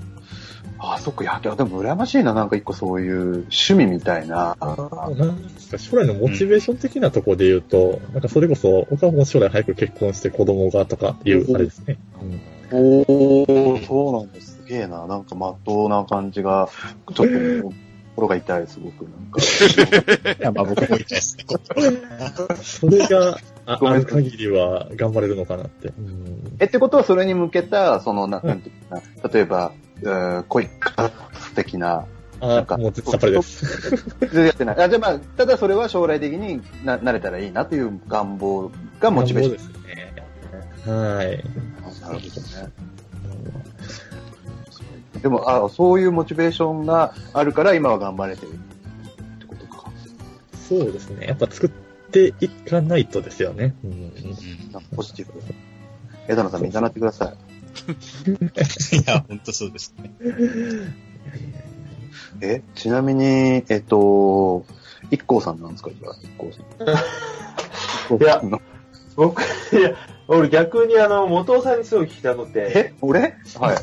Speaker 1: あ、そっか、いや、でも羨ましいな、なんか一個そういう趣味みたいな。
Speaker 6: なんですか将来のモチベーション的なところで言うと、なんかそれこそ、僕はもう将来早く結婚して子供がとかっていう、あれですね。
Speaker 1: おー、そうなんです。すげえな。なんかまっとうな感じが、ちょっと、心が痛い、すごく。なんか。(laughs)
Speaker 4: いや、まあ僕も言いですね。(laughs)
Speaker 6: それがあある限りは頑張れるのかなって。うん
Speaker 1: え、ってことはそれに向けた、その、ななんていうかな、例えば、えー、恋活的な、なんか
Speaker 6: あ、もうさっぱりです。
Speaker 1: 全然やってない。あ、じゃあまあ、ただそれは将来的にな、なれたらいいなという願望がモチベーション。
Speaker 6: ですね。はい。
Speaker 1: なるほどね。でも、あ、そういうモチベーションがあるから今は頑張れてるってことか。
Speaker 6: そうですね。やっぱ作っていかないとですよね。うん
Speaker 1: なんかポジティブ。枝野さん見習ってください。(laughs)
Speaker 4: いや、本当そうですね。
Speaker 1: え、ちなみに、えっと、一光さんなんですかじゃあ、一光さん。(laughs)
Speaker 5: いや僕、いや、俺逆にあの、元尾さんにすごい聞きたくて、
Speaker 1: え、俺？はい。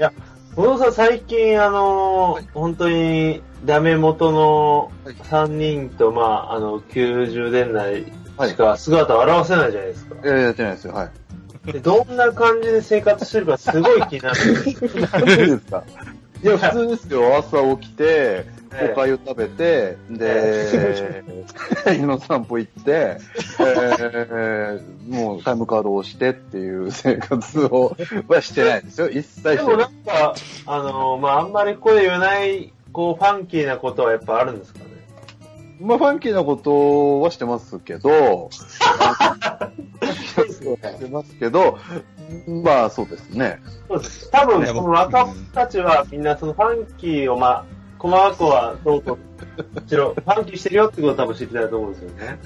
Speaker 1: (laughs)
Speaker 5: 元尾さん最近あの、本当にダメ元の3人と、まあ、あの、90年代
Speaker 1: はい
Speaker 5: しか姿を現せないじゃないですか。
Speaker 1: いややってないですよ。はい。
Speaker 5: でどんな感じで生活してるかすごい気になる。
Speaker 1: なんでですかいや、普通ですよ。朝起きて、おかゆ食べて、で、(laughs) 犬の散歩行って、えー、もうタイムカードを押してっていう生活を、(laughs) はしてないですよ。一切して
Speaker 5: でも
Speaker 1: な。
Speaker 5: ないんか、あの、まあ、あんまりここで言えない、こう、ファンキーなことはやっぱあるんですかね？
Speaker 1: まあ、ファンキーなことはしてますけど、(laughs) してますけど、まあ、そうですね。
Speaker 5: そうです。多分、この若者たちはみんなそのファンキーをまあ、細かくはどうぞ、もちろん、ファンキーしてるよってことを多分知りたいと思うんですよね。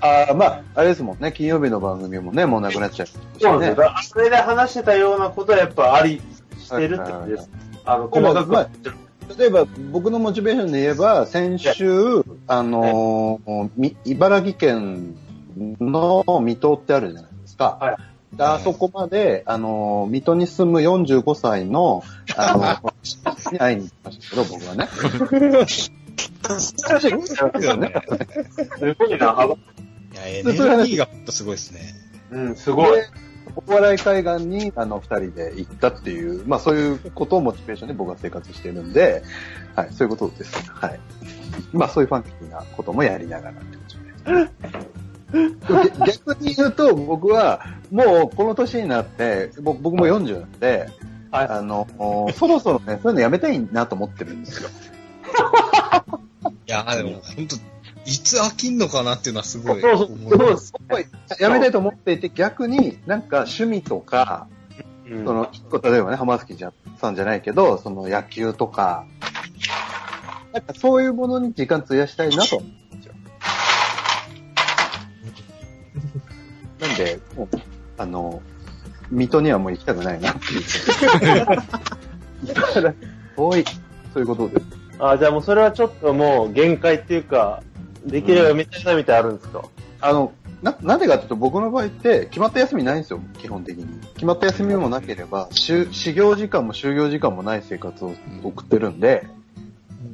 Speaker 1: ああ、まあ、あれですもんね、金曜日の番組もね、もうなくなっちゃいましたし
Speaker 5: そうですよ。それで話してたようなことはやっぱありしてるってことです。あの、細かくは。
Speaker 1: 例えば、僕のモチベーションで言えば、先週、あのーみ茨城県の水戸ってあるじゃないですか。
Speaker 5: はい
Speaker 1: であそこまで、あのー水戸に住む45歳の、あのーに (laughs) 会いに行きましたけど、僕はね。
Speaker 4: す
Speaker 5: ごいな、幅。
Speaker 4: いや、エネルギーがほんとすごいですね。
Speaker 5: うん、すごい。
Speaker 1: でお笑い海岸に、あの、二人で行ったっていう、まあそういうことをモチベーションで僕は生活してるんで、はい、そういうことです。はい。まあそういうファンキーなこともやりながらってことで。げ (laughs) 逆に言うと、僕は、もうこの年になって、ぼ僕も40なんで、
Speaker 5: はい
Speaker 1: あの、そろそろね、そういうのやめたいなと思ってるんですよ。
Speaker 4: いや、でも本当いつ飽きんのかなっていうのはすごい。
Speaker 5: そうそう
Speaker 1: やめたいと思っていて、逆になんか趣味とか、
Speaker 5: うん
Speaker 1: その、一個、例えばね、浜月じゃさんじゃないけど、その野球とか、なんかそういうものに時間費やしたいなとなんで、もう、あの、水戸にはもう行きたくないなっていう。だから、遠い。そういうことです。
Speaker 5: あ、じゃあもうそれはちょっともう限界っていうか、できればやめたいなみたいあるんですか、
Speaker 1: あの、な、なんでかっていうと僕の場合って決まった休みないんですよ、基本的に。決まった休みもなければ、修始業時間も就業時間もない生活を送ってるんで、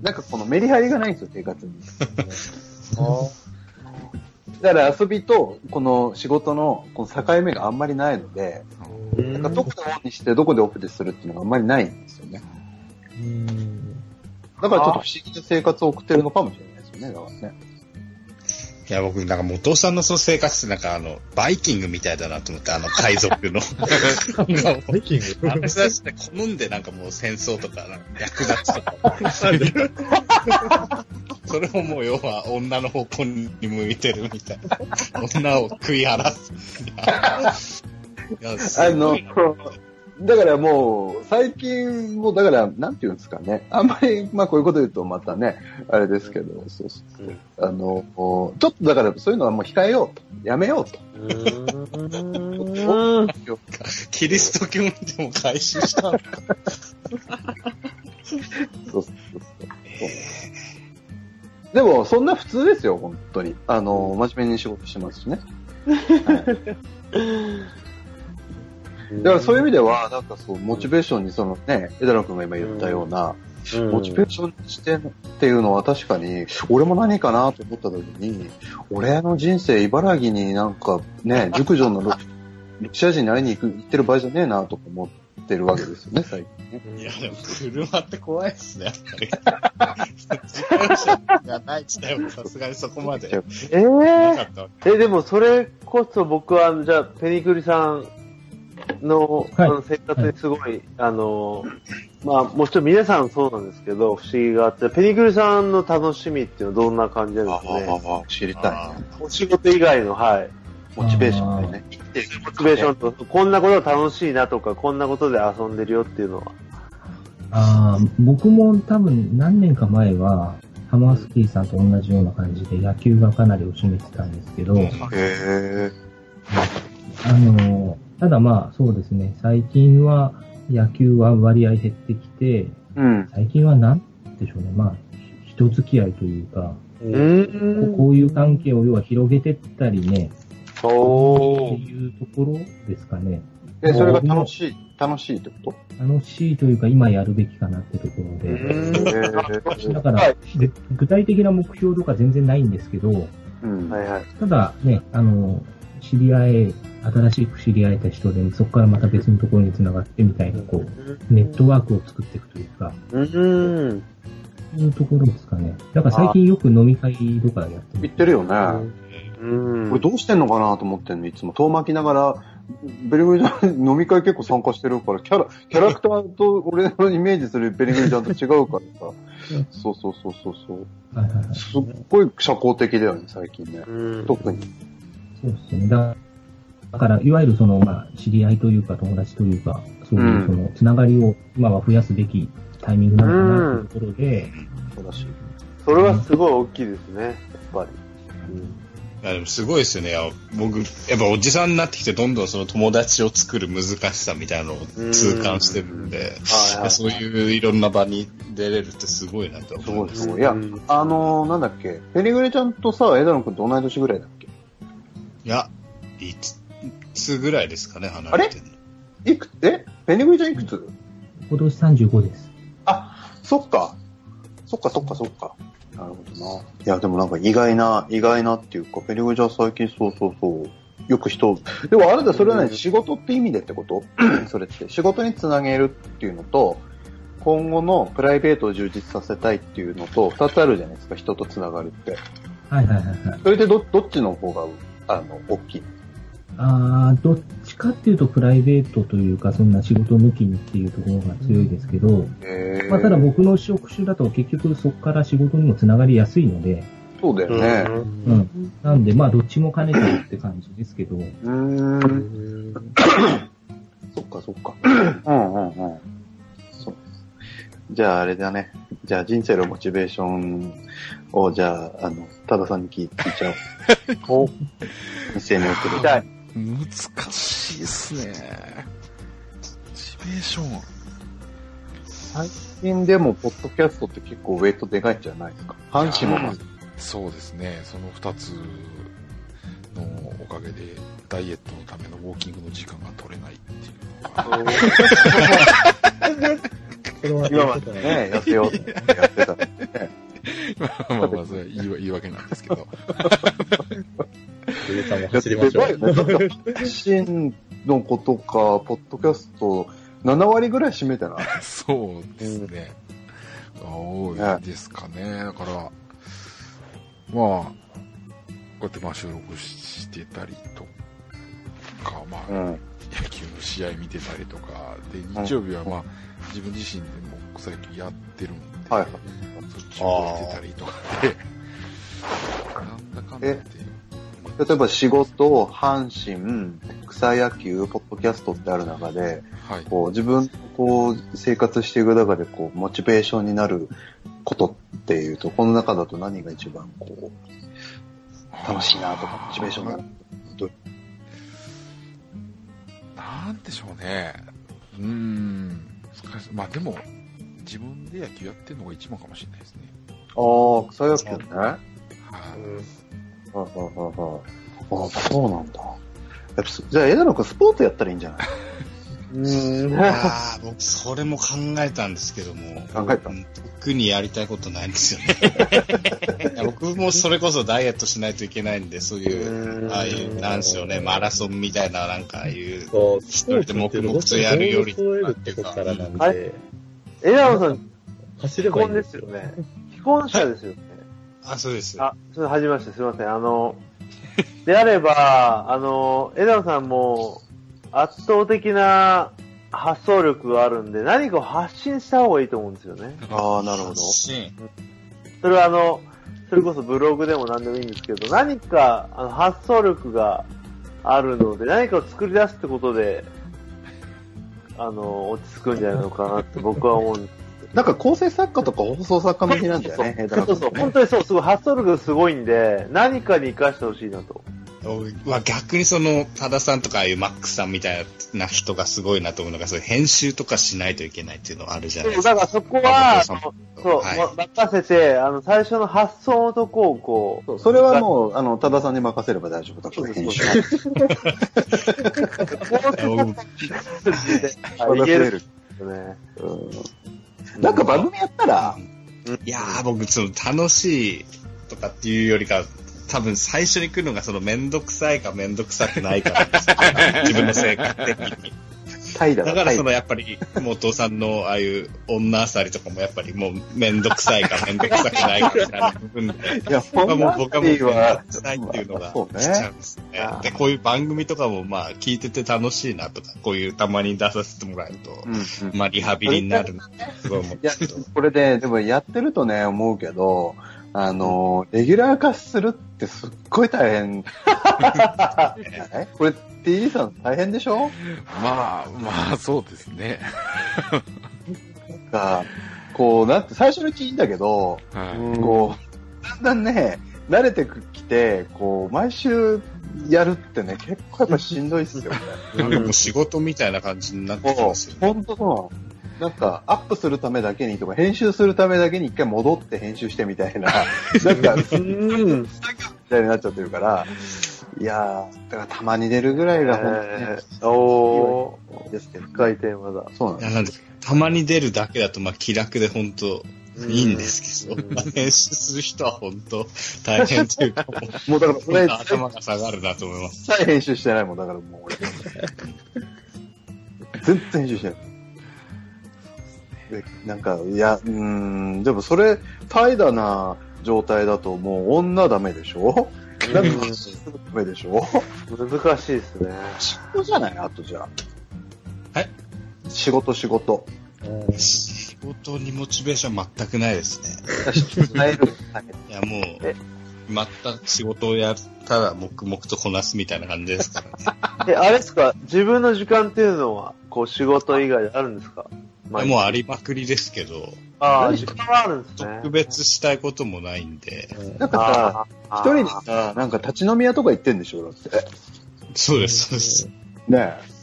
Speaker 1: なんかこのメリハリがないんですよ、生活に。(laughs) だから遊びとこの仕事のこの境目があんまりないので、なんかどこでオンにしてどこでオフでするっていうのがあんまりないんですよね。だからちょっと不思議な生活を送ってるのかもしれないですよね、だからね。
Speaker 4: いや、僕、なんか元尾さんのその生活ってなんかあの、バイキングみたいだなと思って、あの、海賊の。(laughs)
Speaker 6: バイキング？
Speaker 4: あの人たちって好んでなんかもう戦争とか、なんか略奪とか。(laughs) それももう要は女の方向に向いてるみたいな。女を食い荒らす。いや、いやすごいな
Speaker 1: だからもう、最近も、だから、なんていうんですかね。あんまり、まあこういうこと言うとまたね、あれですけど、そうそう
Speaker 5: う。ん
Speaker 1: あの、ちょっとだからそういうのはもう控えようと。やめようと。
Speaker 5: うーん。
Speaker 4: キリスト教でも回収したのか。
Speaker 1: そうそうそうでも、そん。な普通ですよ、本当に。あの、真面目に仕事してますしね。だからそういう意味では、なんかそう、モチベーションにそのね、枝野君が今言ったような、モチベーションにしてっていうのは確かに、俺も何かなと思った時に、俺の人生茨城になんかね、(laughs) 熟女のロロシア人に会いに行く、行ってる場合じゃねえなとか思ってるわけですよね、最近ね。
Speaker 4: いや、でも車って怖いっすね、やっぱり。自 (laughs) 動車がない自体もさすがにそこまで
Speaker 5: え
Speaker 4: な
Speaker 5: ーえ、でもそれこそ僕は、じゃあ、ペニクリさんの,、
Speaker 3: はい
Speaker 5: あの生活にすごい、あの、まあ、もちろん皆さんそうなんですけど、不思議があって、ペニクリさんの楽しみっていうのはどんな感じなんですかね。
Speaker 1: ああ、知りたいね。
Speaker 5: お仕事以外の、はい。
Speaker 1: モチベーションでね。生きてる
Speaker 5: モチベーションと、こんなこと楽しいなとか、こんなことで遊んでるよっていうのは。
Speaker 3: あー僕も多分何年か前は、ハマースキーさんと同じような感じで野球がかなりを占めてたんですけど。あの、ただまあそうですね、最近は野球は割合減ってきて、
Speaker 1: うん。
Speaker 3: 最近はなんでしょうね、まあ、人付き合いというか、
Speaker 5: う
Speaker 3: こ
Speaker 5: ん。
Speaker 3: こういう関係を要は広げてったりね、って
Speaker 5: おー。
Speaker 3: いうところですかね。
Speaker 1: で、それが楽しい、楽しいってこ
Speaker 3: 楽しいというか今やるべきかなってところ
Speaker 5: う
Speaker 3: で。
Speaker 5: ん
Speaker 3: だから、
Speaker 5: はい
Speaker 3: で具体的な目標とか全然ないんですけど、
Speaker 1: とうん。
Speaker 5: はいはい。
Speaker 3: ただね、あの、知り合え、新しく知り合えた人で、そこからまた別のところに繋がってみたいな、こう、ネットワークを作っていくというか、
Speaker 5: うん。
Speaker 3: そういうところですかね。だから最近よく飲み会とかやって
Speaker 1: 言ってるよね。
Speaker 5: うん。
Speaker 1: これどうしてんのかなと思ってんの、いつも。遠巻きながらベリグリちゃん飲み会結構参加してるから、キャラ、キャラクターと (laughs) 俺のイメージするベリグリちゃんと違うからさ。(laughs) そうそうそうそうそう。
Speaker 3: はいはいはい。
Speaker 1: すっごい社交的だよね、最近ね。
Speaker 5: うん。
Speaker 1: 特に。
Speaker 3: そうですね。だだから、いわゆるその、まあ、知り合いというか、友達というか、そういうその、つながりを今は増やすべきタイミングなのかなというところで、
Speaker 1: そうだし。
Speaker 5: それはすごい大きいですね、やっぱり。
Speaker 4: いやでもすごいですよね。僕、やっぱおじさんになってきて、どんどんその友達を作る難しさみたいなのを痛感してるんで、そういういろんな場に出れるってすごいなと
Speaker 1: す
Speaker 4: 思います。
Speaker 1: すごい。いや、あのー、なんだっけ、ペリグリちゃんとさ、枝野くんと同い年ぐらいだっけ？
Speaker 4: いや、いつ、いつぐらいですかね、離れてるの。
Speaker 1: いくつ、え？ペリグリちゃんいくつ？
Speaker 3: 今年35です。
Speaker 1: そっか。そっかそっかそっか。なるほどな。いや、でもなんか意外な、意外なっていうか、ペリグリちゃん最近そうそうそう。よく人を、でもあれだ、それはね、仕事って意味でってこと？(clears throat) それって。仕事につなげるっていうのと、今後のプライベートを充実させたいっていうのと、二つあるじゃないですか、人とつながるって。
Speaker 3: はいはいはいはい。
Speaker 1: それでど、どっちの方が、あの、大きい？
Speaker 3: ああ、どっちかっていうとプライベートというか、そんな仕事抜きにっていうところが強いですけど、
Speaker 1: へ
Speaker 3: まあ、ただ僕の職種だと結局そこから仕事にもつながりやすいので、
Speaker 1: そうだよね。
Speaker 3: うん。なんで、まあ、どっちも兼ねてるって感じですけど、
Speaker 1: うーん。そっかそっか。うんうんうん。そう。じゃああれだね。じゃあ人生のモチベーションを、じゃあ、あの、多田さんに聞いちゃおう。お一斉に送りたい。
Speaker 2: 難しいですね。モチベーション。
Speaker 1: 最近でも、ポッドキャストって結構ウェイトでかいんじゃないですか？阪神も。
Speaker 2: そうですね。その二つのおかげで、ダイエットのためのウォーキングの時間が取れないっていうの
Speaker 1: 今までね、痩せようってやってたのにね。(laughs)
Speaker 2: まあまあまあ、それは言いわ言い訳なんですけど。
Speaker 6: ゆう。さ
Speaker 1: のことか、ポッドキャスト、7割ぐらい占めてない？(laughs)
Speaker 2: そうですね。多いですかね。だから、まあ、こうやってまあ収録してたりとか、まあ、
Speaker 1: うん。
Speaker 2: 野球の試合見てたりとか、で、日曜日はまあ、自分自身でも草野球やってるんで、
Speaker 1: はいはい。
Speaker 2: そっちを出てたりとかで、なんだかんだ言って、
Speaker 1: 例えば仕事、阪神、草野球、ポッドキャストってある中で、
Speaker 2: はい。
Speaker 1: こう自分、こう生活していく中で、こう、モチベーションになることっていうと、この中だと何が一番こう、楽しいなとか、モチベーションになる。ど
Speaker 2: なんでしょうね。うーん。まあでも、自分で野球やってるのが一番かもしれないですね。
Speaker 1: ああ、草野球ね。はい
Speaker 2: はい。
Speaker 1: はいはいはい。ああ、そうなんだ。やっぱじゃあ、枝野くんスポーツやったらいいんじゃない？
Speaker 5: うん。
Speaker 4: ああ、(laughs) 僕、それも考えたんですけども。
Speaker 1: 考えた？
Speaker 4: うん特にやりたいことないんですよね。(laughs) 僕もそれこそダイエットしないといけないんで、そういう、ああいう、なんでしょうね、マラソンみたいな、なんか、ああいう、一人で黙々とやるより
Speaker 6: ってことからなん
Speaker 5: は
Speaker 6: で、
Speaker 5: 枝野さん、
Speaker 6: 走れ
Speaker 5: 既婚で
Speaker 6: ばいいんですすよ。
Speaker 5: よね。既婚者ですよね。
Speaker 4: あ、そうです。
Speaker 5: あ、それ、はじめまして、すみません。あの、であれば、(laughs) あの、枝野さんも、圧倒的な発想力があるんで、何かを発信した方がいいと思うんですよね。
Speaker 1: ああ、なるほど。
Speaker 4: シーン
Speaker 5: それはあの、それこそブログでも何でもいいんですけど、何かあの発想力があるので、何かを作り出すってことで、あの、落ち着くんじゃないのかなって僕は思うんです。
Speaker 1: なんか構成作家とか放送作家向きなんだよね、(laughs)
Speaker 5: そうそう、
Speaker 1: くんね。
Speaker 5: 本当にそう、すごい発想力がすごいんで、何かに活かしてほしいなと。
Speaker 4: は逆にその、多田さんとかああいうマックスさんみたいな人がすごいなと思うのが、そういう編集とかしないといけないっていうのはあるじゃない
Speaker 5: そう、
Speaker 4: ですか。
Speaker 5: だからそこは、そう、
Speaker 4: はい。
Speaker 5: ま任せて、あの、最初の発想のとこをこう、
Speaker 1: そうそれはもう、あの、多田さんに任せれば大丈夫だから、編集。(laughs) (laughs)
Speaker 5: あいける。
Speaker 1: うんなんか番組やったら、
Speaker 4: いやー、僕、その、楽しいとかっていうよりか、多分最初に来るのが、その、めんどくさいかめんどくさくないか (laughs) 自分の性格的に。
Speaker 1: タイだ
Speaker 4: からそのやっぱり、元さんのああいう女あさりとかもやっぱりもうめんどくさいかめんどくさくないかみたいな部分で、
Speaker 1: いや、
Speaker 4: まあもう
Speaker 1: ほんま
Speaker 4: 僕はもうめんど
Speaker 1: は
Speaker 4: くさいっていうのが来ちゃ
Speaker 1: ね
Speaker 4: うんですね
Speaker 5: あ。ー
Speaker 4: で、こういう番組とかもまあ聞いてて楽しいなとか、こういうたまに出させてもらえると、
Speaker 1: うんうん
Speaker 4: まあリハビリになるなってすごい思うん
Speaker 1: いや
Speaker 4: ですけど。、
Speaker 1: これで、でもやってるとね、思うけど、あの、レギュラー化するってすっごい大変。(laughs) えこれ、TD さん大変でしょ？
Speaker 2: まあ、まあ、そうですね。
Speaker 1: なんか、こう、なんて、最初のうちいいんだけど、
Speaker 2: はい。
Speaker 1: こう、だんだんね、慣れてきて、こう、毎週やるってね、結構やっぱしんどいっすよね。(laughs)
Speaker 4: なんかもう仕事みたいな感じになってき
Speaker 1: も
Speaker 4: ますよ
Speaker 1: う、
Speaker 4: ね。
Speaker 1: ほんとそうなんか、アップするためだけにとか、編集するためだけに一回戻って編集してみたいな、(laughs) なんか、
Speaker 5: うん。
Speaker 1: みたいになっちゃってるから、いやー、だからたまに出るぐらいが本
Speaker 5: えー、お
Speaker 1: 当にいいですけど、
Speaker 5: ー、深いテーマだ。
Speaker 1: そうなんです。
Speaker 4: んでたまに出るだけだとまあ気楽で本当いいんですけど、編集する人は本当大変というか、(laughs) もう
Speaker 1: だから、これ、
Speaker 4: 頭が下がるなと思います。
Speaker 1: 一切編集してないもん、だからもう俺。全然編集してない。でなんか、いや、うーん、でもそれ、怠惰な状態だともう女ダメでしょ？(laughs) なんか、ダメでしょ？
Speaker 5: 難しいですね。
Speaker 1: 仕事じゃない？あとじゃあ。
Speaker 4: はい
Speaker 1: 仕事仕事。
Speaker 4: 仕事にモチベーション全くないですね。いやもう
Speaker 5: え、
Speaker 4: 全く仕事をやったら黙々とこなすみたいな感じですからね。
Speaker 5: え、あれですか？自分の時間っていうのは、こう仕事以外であるんですか？
Speaker 4: もうありまくりですけど、
Speaker 5: ああ、時間はあるんですね。
Speaker 4: 特別したいこともないんで、
Speaker 1: なんかさ、
Speaker 5: あ
Speaker 1: 一人でさ、なんか立ち飲み屋とか行ってんでしょだって。
Speaker 4: そうです、そうです。
Speaker 1: ね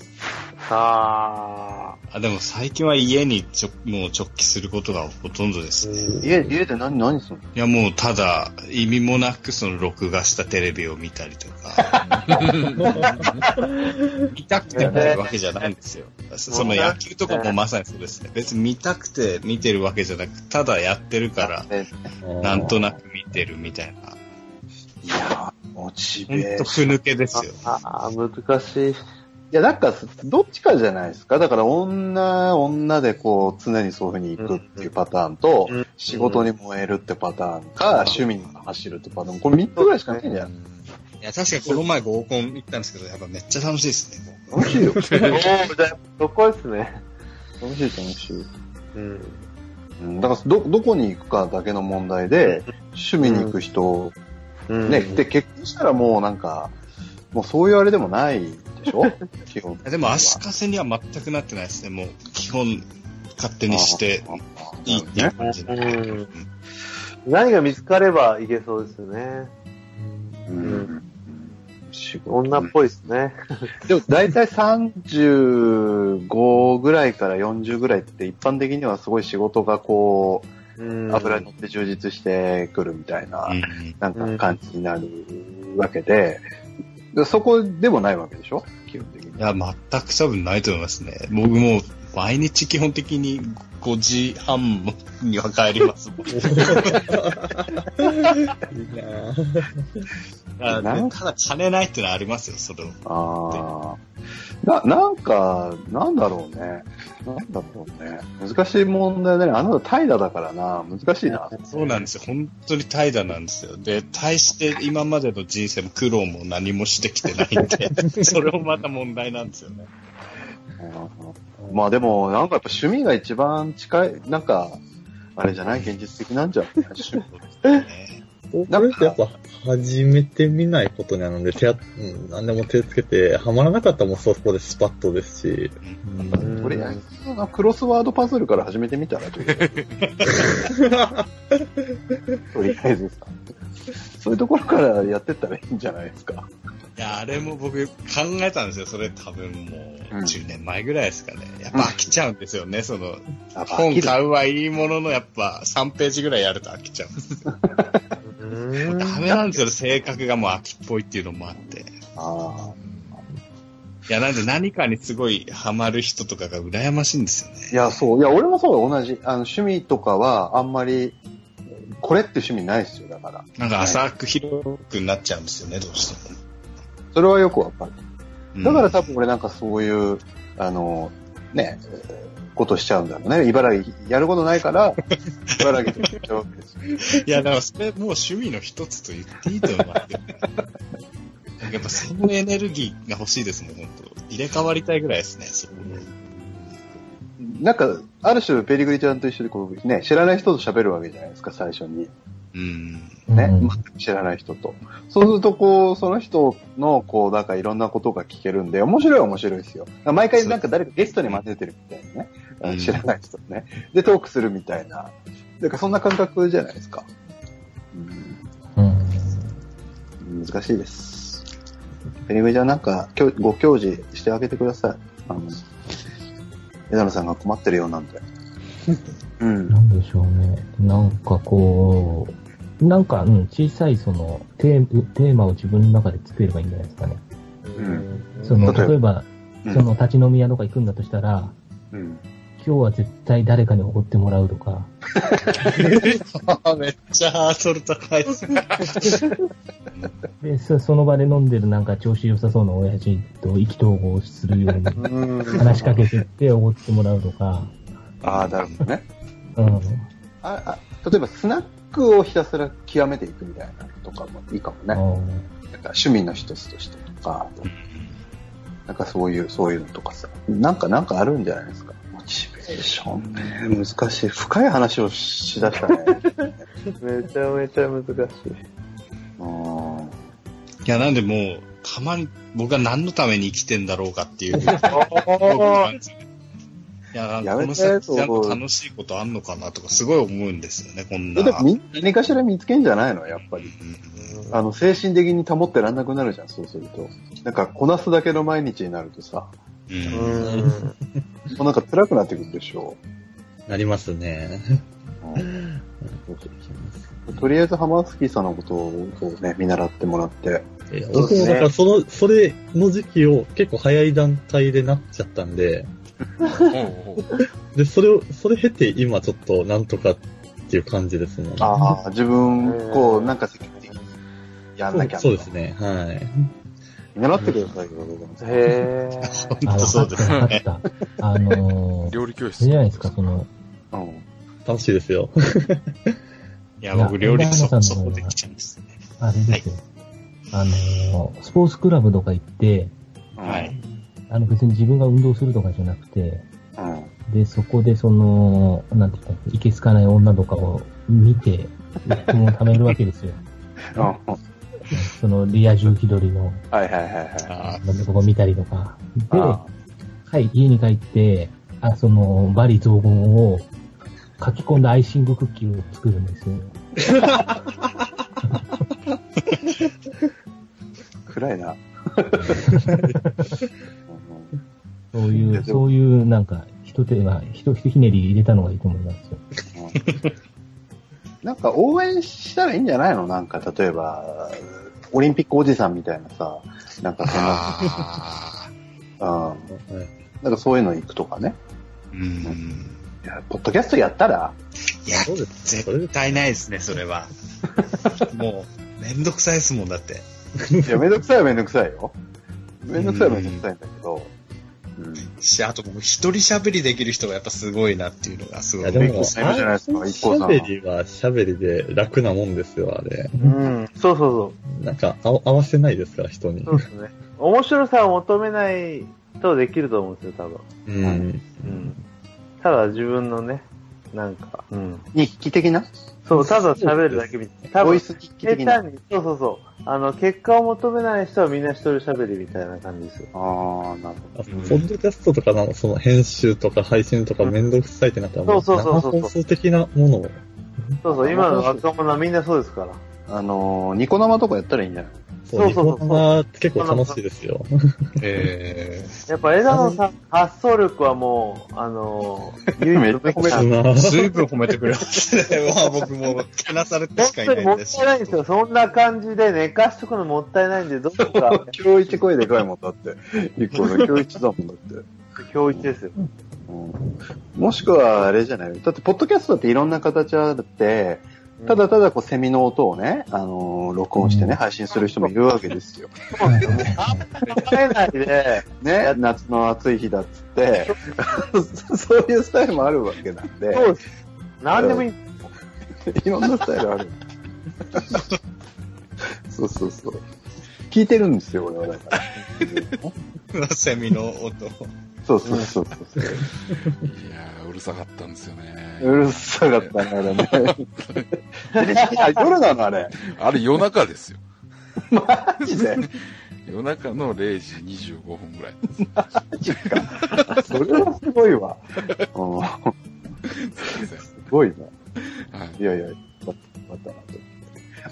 Speaker 5: あ
Speaker 4: あでも最近は家にちょもう直帰することがほとんどですね。
Speaker 1: え。家、家で何、何するの？
Speaker 4: いやもうただ意味もなくその録画したテレビを見たりとか、(laughs) 見たくて見るわけじゃないんですよ。その野球とかもまさにそうですね。別に見たくて見てるわけじゃなく、ただやってるから、
Speaker 1: え
Speaker 4: なんとなく見てるみたいな。
Speaker 1: いやー、モチ
Speaker 4: ほん
Speaker 1: ベーション。
Speaker 4: とふぬけですよ。
Speaker 5: あ、ああ、難しい。
Speaker 1: いや、なんか、どっちかじゃないですか。だから、女、女でこう、常にそういう風に行くっていうパターンと、
Speaker 5: うん
Speaker 1: 仕事に燃えるってパターンか、趣味に走るってパターン。これ3つぐらいしかないんじゃない
Speaker 4: いや、確かにこの前合コン行ったんですけど、やっぱめっちゃ楽しいですね。
Speaker 1: 楽しいよ。(laughs)
Speaker 5: そこですね。
Speaker 1: 楽しい、楽しい。
Speaker 5: うん。
Speaker 1: うん、だから、ど、どこに行くかだけの問題で、趣味に行く人、
Speaker 5: うん
Speaker 1: ね、で、結婚したらもうなんか、もうそういうあれでもないでしょ？(laughs) 基本
Speaker 4: でも足かせには全くなってないですね。もう基本勝手にしていいっていう感じで。
Speaker 5: うん。何が見つかればいけそうですよね。
Speaker 1: う
Speaker 5: うん。女っぽいですね。(laughs)
Speaker 1: でも大体35ぐらいから40ぐらいって一般的にはすごい仕事がこう、
Speaker 5: うん。
Speaker 1: 油に乗って充実してくるみたいな、
Speaker 4: うん。
Speaker 1: なんか感じになるわけで、でそこでもないわけでしょ？基本的に。
Speaker 4: いや、全く多分ないと思いますね。僕も毎日基本的に5時半には帰りますもん。(laughs)
Speaker 6: いいな (laughs)
Speaker 4: あ
Speaker 1: なん
Speaker 4: ただ金ないってのはありますよ、それを。
Speaker 1: ああ。な、なんか、なんだろうね。なんだろうね。難しい問題だね。あなた怠惰だからな。難しいな。
Speaker 4: そうなんですよ。本当に怠惰なんですよ。で、対して今までの人生も苦労も何もしてきてないんで、(laughs) それもまた問題なんですよね。
Speaker 1: うんまあでも、なんかやっぱ趣味が一番近い、なんか、あれじゃない？現実的なんじゃない？趣味
Speaker 4: ね
Speaker 6: これってやっぱ始めてみないことなので、手や、うん、何でも手つけて、ハマらなかったらもうそこでスパッとですし、
Speaker 5: うん
Speaker 1: とりあえずのクロスワードパズルから始めてみたら、(laughs) とりあえずとりあえずさ。そういうところからやってったらいいんじゃないですか。
Speaker 4: いや、あれも僕考えたんですよ。それ多分もう
Speaker 1: うん
Speaker 4: 10年前ぐらいですかね。やっぱ飽きちゃうんですよね。その、
Speaker 1: あ
Speaker 4: 本買うはいいものの、やっぱ3ページぐらいやると飽きちゃうんですよ。(laughs)
Speaker 5: うん
Speaker 4: ダメなんですよ。性格がもう飽きっぽいっていうのもあって。
Speaker 1: あ
Speaker 4: いや、なんで何かにすごいハマる人とかが羨ましいんですよね。
Speaker 1: いや、そう。いや、俺もそう、同じ。あの、趣味とかは、あんまり、これって趣味ないですよ、だから。
Speaker 4: なんか浅く広くなっちゃうんですよね、どうしても。
Speaker 1: それはよくわかる。
Speaker 4: うん
Speaker 1: だから多分俺なんかそういう、あの、ね、ことしちゃうんだろうね。茨城、やることないから、茨城でやっちゃうわけですよ。(laughs)
Speaker 4: いや、だからそれもう趣味の一つと言っていいと思いますよ。やっぱそのエネルギーが欲しいですもん、本当入れ替わりたいぐらいですね、そこ
Speaker 1: なんか、ある種、ペリグリちゃんと一緒でこう、ね、知らない人と喋るわけじゃないですか、最初に。
Speaker 4: うん。
Speaker 1: ね、知らない人と。そうすると、こう、その人の、こう、なんかいろんなことが聞けるんで、面白いは面白いですよ。毎回なんか誰かゲストに混ぜてるみたいなね。
Speaker 4: うん
Speaker 1: 知らない人ね。で、トークするみたいな。なんかそんな感覚じゃないですか。
Speaker 3: うん。
Speaker 1: うん、難しいです。ペリグリちゃんなんか、ご教示してあげてください。あの、枝野さんが困ってるようなんで。うん。
Speaker 3: なんでしょうね。なんかこう、なんか、うん、小さいそのテー、テーマを自分の中で作ればいいんじゃないですかね。
Speaker 1: うん
Speaker 3: その、
Speaker 1: 例えばうん
Speaker 3: その立ち飲み屋とか行くんだとしたら、
Speaker 1: うん。
Speaker 3: 今日は絶対誰かにおごってもらうとか、(laughs)
Speaker 4: めっちゃハードル高いですね。
Speaker 3: で、そその場で飲んでるなんか調子良さそうな親父と意気投合するように
Speaker 5: うん。
Speaker 3: 話しかけてっておごってもらうとか、
Speaker 1: ああ、なるほどね。
Speaker 3: うん。
Speaker 1: ああ例えば、スナックをひたすら極めていくみたいなのとかもいいかもね。なんか趣味の一つとしてとか、なんかそういう、そういうのとかさ。なんか、なんかあるんじゃないですか。モチベーションね、難しい。深い話をしだしたね。(laughs)
Speaker 5: めちゃめちゃ難しい。
Speaker 1: うん
Speaker 4: いや、なんでもう、たまに僕は何のために生きてんだろうかっていう。(laughs) いや、なんかこの先ちゃん
Speaker 1: そう
Speaker 4: と楽しいことあんのかなとかすごい思うんですよね、こんな。
Speaker 1: でもみ何かしら見つけんじゃないのやっぱり。
Speaker 4: うん
Speaker 1: あの、精神的に保ってらんなくなるじゃん、そうすると。なんか、こなすだけの毎日になるとさ、
Speaker 4: う。
Speaker 5: うんん。
Speaker 1: もうなんか辛くなってくるでしょ。
Speaker 6: なりますね。
Speaker 1: うんとりあえず、ハマスキーさんのことをね、見習ってもらって。
Speaker 6: いや僕もだからその、それの時期を結構早い段階でなっちゃったんで、で、それを、それ経て今ちょっとなんとかっていう感じですね。
Speaker 1: ああ、自分、こう、なんか積極的にやんなきゃ
Speaker 6: そうそうですね。はい。
Speaker 1: 見習ってくださいよ、
Speaker 5: へえ。
Speaker 3: あ、わ
Speaker 4: そうです
Speaker 3: かった、わかった。あのー、
Speaker 2: 料理教室。
Speaker 3: じゃないですか、その、
Speaker 1: うん。
Speaker 6: 楽しいですよ。(laughs)
Speaker 4: いや、僕、料理そこできちゃうんですね。
Speaker 3: あれですよ。あのー、スポーツクラブとか行って、
Speaker 4: はい。
Speaker 3: あの別に自分が運動するとかじゃなくて、
Speaker 1: うん。
Speaker 3: で、そこでその、なんて言ったらいいけすかない女とかを見て、鬱憤を貯めるわけですよ。そのリア充気取りの
Speaker 1: はいはいはい。
Speaker 4: あ
Speaker 3: とこ見たりとか。で、
Speaker 1: あ
Speaker 3: はい、家に帰って、あ、その、バリ雑言を書き込んだアイシングクッキーを作るんですよ。(laughs)
Speaker 1: 暗いな。(laughs)
Speaker 3: そういう、そういう、なんか、一手が、一ひねり入れたのがいいと思いますよ。
Speaker 1: なんか応援したらいいんじゃないの？なんか、例えば、オリンピックおじさんみたいなさ、なんかそうん、
Speaker 6: はい
Speaker 1: なんかそういうの行くとかね。
Speaker 4: ー。うん。
Speaker 1: いや、ポッドキャストやったら
Speaker 4: いや、
Speaker 6: そうです。それで
Speaker 4: 絶対ないですね、それは。(laughs) もう、めんどくさいですもん、だって。
Speaker 1: いや、めんどくさいはめんどくさいよ。めんどくさいはめんどくさいんだけど、うん。
Speaker 4: し、あと僕、一人喋りできる人がやっぱすごいなっていうのがすごい
Speaker 6: いや、でも、
Speaker 1: ビッグセーブじゃないですか
Speaker 6: あ
Speaker 1: 一個さん
Speaker 6: 喋りは喋りで楽なもんですよ、あれ。
Speaker 5: うん。そうそうそ
Speaker 6: なんか、あ合わせないですから、人に
Speaker 5: う。そう。ですね。面白さを求めないとできると思うんですよ、多分。
Speaker 6: うん。
Speaker 5: うん。ただ自分のね、なんか、うん。
Speaker 1: 日記的な？
Speaker 5: そう、ただ喋るだけみたいな。多分、
Speaker 1: ボイス日記的な。
Speaker 5: そうそうそう。あの、結果を求めない人はみんな一人喋りみたいな感じですよ。
Speaker 1: ああ、なるほ
Speaker 6: あポッドキャストとかの、その編集とか配信とかめんどくさいってなったら、
Speaker 5: そうそうそうそう
Speaker 6: 生放送的なものを。
Speaker 5: そうそう、今の若者はみんなそうですから。
Speaker 1: ど。あのー、ニコ生とかやったらいいんじゃない？
Speaker 6: そう、日
Speaker 5: そうそう
Speaker 6: 結構楽しいですよ。
Speaker 4: え (laughs)
Speaker 5: やっぱ枝野さん、発想力はもう、あの、唯一無二
Speaker 1: めっちゃ褒め
Speaker 5: な
Speaker 6: な
Speaker 4: ー、ずいぶん褒めてくれますね。まあ僕も、けなされてしかい
Speaker 5: 本当にもっ
Speaker 4: ないんです
Speaker 5: たいないんですよ。そんな感じで寝かしとくのもったいないんで、どうか、(laughs)
Speaker 1: 今日一声でかいもんだって。一個の今日一だもんだって。
Speaker 5: 今日一ですよ。
Speaker 1: うんもしくは、あれじゃない？だって、ポッドキャストだっていろんな形あって、ただただこうセミの音をね、あのー録音してね、配信する人もいるわけですよ。
Speaker 5: 考えないで、
Speaker 1: ね、夏の暑い日だっつって、(laughs) そういうスタイルもあるわけなんで、
Speaker 5: そうです。何でもいい。
Speaker 1: いろんなスタイルある。そうそうそう。聞いてるんですよ、俺はだから。(laughs)
Speaker 4: セミの音。
Speaker 1: そうそうそうそう。
Speaker 2: いやー、うるさかったんですよね。
Speaker 1: うるさかったね、あれね。あ夜なのあれ？
Speaker 2: あれ夜中ですよ。
Speaker 1: マジで？
Speaker 2: 夜中の0時25分ぐらい。
Speaker 1: マジか。それはすごいわ。(laughs) うん
Speaker 2: す
Speaker 1: ごいな。
Speaker 2: はい。
Speaker 1: いやいや、よかったよかった。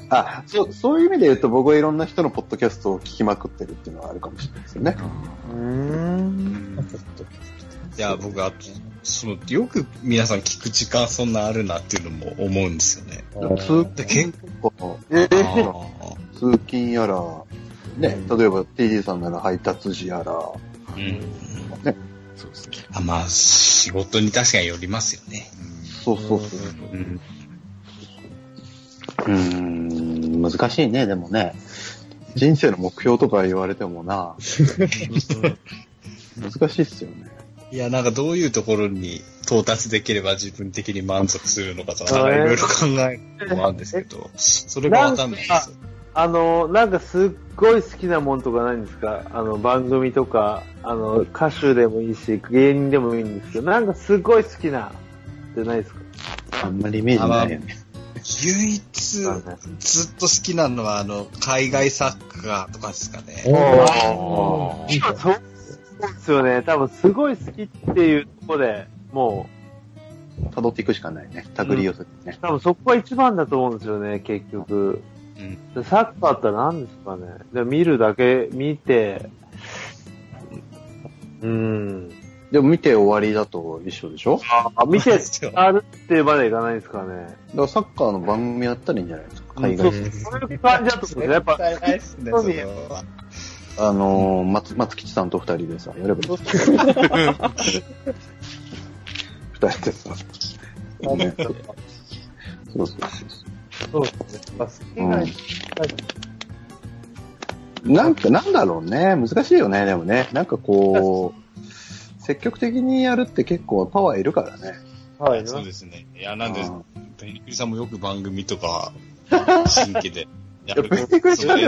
Speaker 1: あ、そう、そういう意味で言うと僕はいろんな人のポッドキャストを聞きまくってるっていうのはあるかもしれないですよね。
Speaker 5: うーん。
Speaker 4: いや、僕、あと、その、よく皆さん聞く時間そんなあるなっていうのも思うんですよね。
Speaker 1: 通
Speaker 4: で、結
Speaker 1: 構、
Speaker 5: え
Speaker 4: 構、
Speaker 1: 通勤やら、ね、例えば TD さんなら配達時やら、
Speaker 4: うん。
Speaker 2: そうですね。
Speaker 4: あまあ、仕事に確かによりますよね。
Speaker 1: そうそうそう。
Speaker 4: うん。
Speaker 1: うーん、難しいね、でもね。人生の目標とか言われてもな、(laughs) 難しいっすよね。
Speaker 4: いや、なんかどういうところに到達できれば自分的に満足するのかとか、いろいろ考えるのもあるんですけど、それがわかんないですよ。
Speaker 5: あの、なんかすっごい好きなもんとかないんですか？あの、番組とか、あの、歌手でもいいし、芸人でもいいんですけど、なんかすっごい好きな、ってないですか
Speaker 1: あんまりイメージないよね。
Speaker 4: 唯一、ずっと好きなのは、あの、海外作家とかですかね。
Speaker 3: おー
Speaker 5: そうですよね。多分すごい好きっていうところで、も
Speaker 1: 辿っていくしかないね。手繰り寄せてね
Speaker 5: う、。多分そこが一番だと思うんですよね、結局。
Speaker 4: うん。
Speaker 5: でサッカーって何ですかね。で見るだけ見て、うん。
Speaker 1: でも見て終わりだと一緒でしょ？
Speaker 5: あ、見てあるってまでいかないですかね。
Speaker 1: だからサッカーの番組やったらいいんじゃないですか？海外
Speaker 5: そういう感じだと思うんですよ。やっぱ、
Speaker 4: ないっすね、
Speaker 5: そ。
Speaker 1: あのー、松、松吉さんと二人でさ、やればいい。二人でさ。ねそうそうそう
Speaker 5: そうですね。まあ、好き。な
Speaker 1: うん。なんか、なんだろうね。難しいよね、でもね。なんかこう、積極的にやるって結構パワーいるからね。
Speaker 5: はい、
Speaker 4: そうですね。いや、なんで
Speaker 1: うん、
Speaker 4: ペニクリさんもよく番組とか、(laughs) 新規で。
Speaker 1: いやペニクリさん。い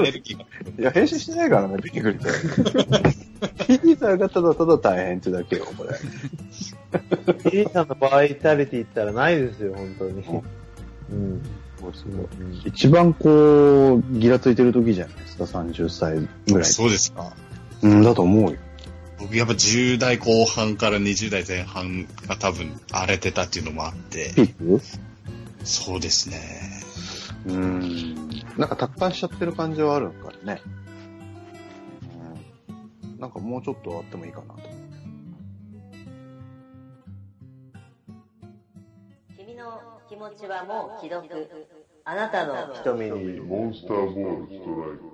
Speaker 1: や、編集してないからね、ビックリと。(laughs) PD さんがただただ大変ってだけよ、これ。
Speaker 5: A さんのバイタリティったらないですよ、本当に。うん。
Speaker 1: 一番こう、ギラついてる時じゃないですか、30歳ぐらい。
Speaker 4: そうですか。
Speaker 1: うん、だと思うよ。
Speaker 4: 僕やっぱ10代後半から20代前半が多分荒れてたっていうのもあって、
Speaker 1: ピーク？
Speaker 4: そうですね。
Speaker 1: うん。なんか達観しちゃってる感じはあるからね。うん。なんかもうちょっとあってもいいかなと。
Speaker 7: 君の気持ちはもう既読。あなたの
Speaker 5: 瞳に。
Speaker 8: モンスターボールストライク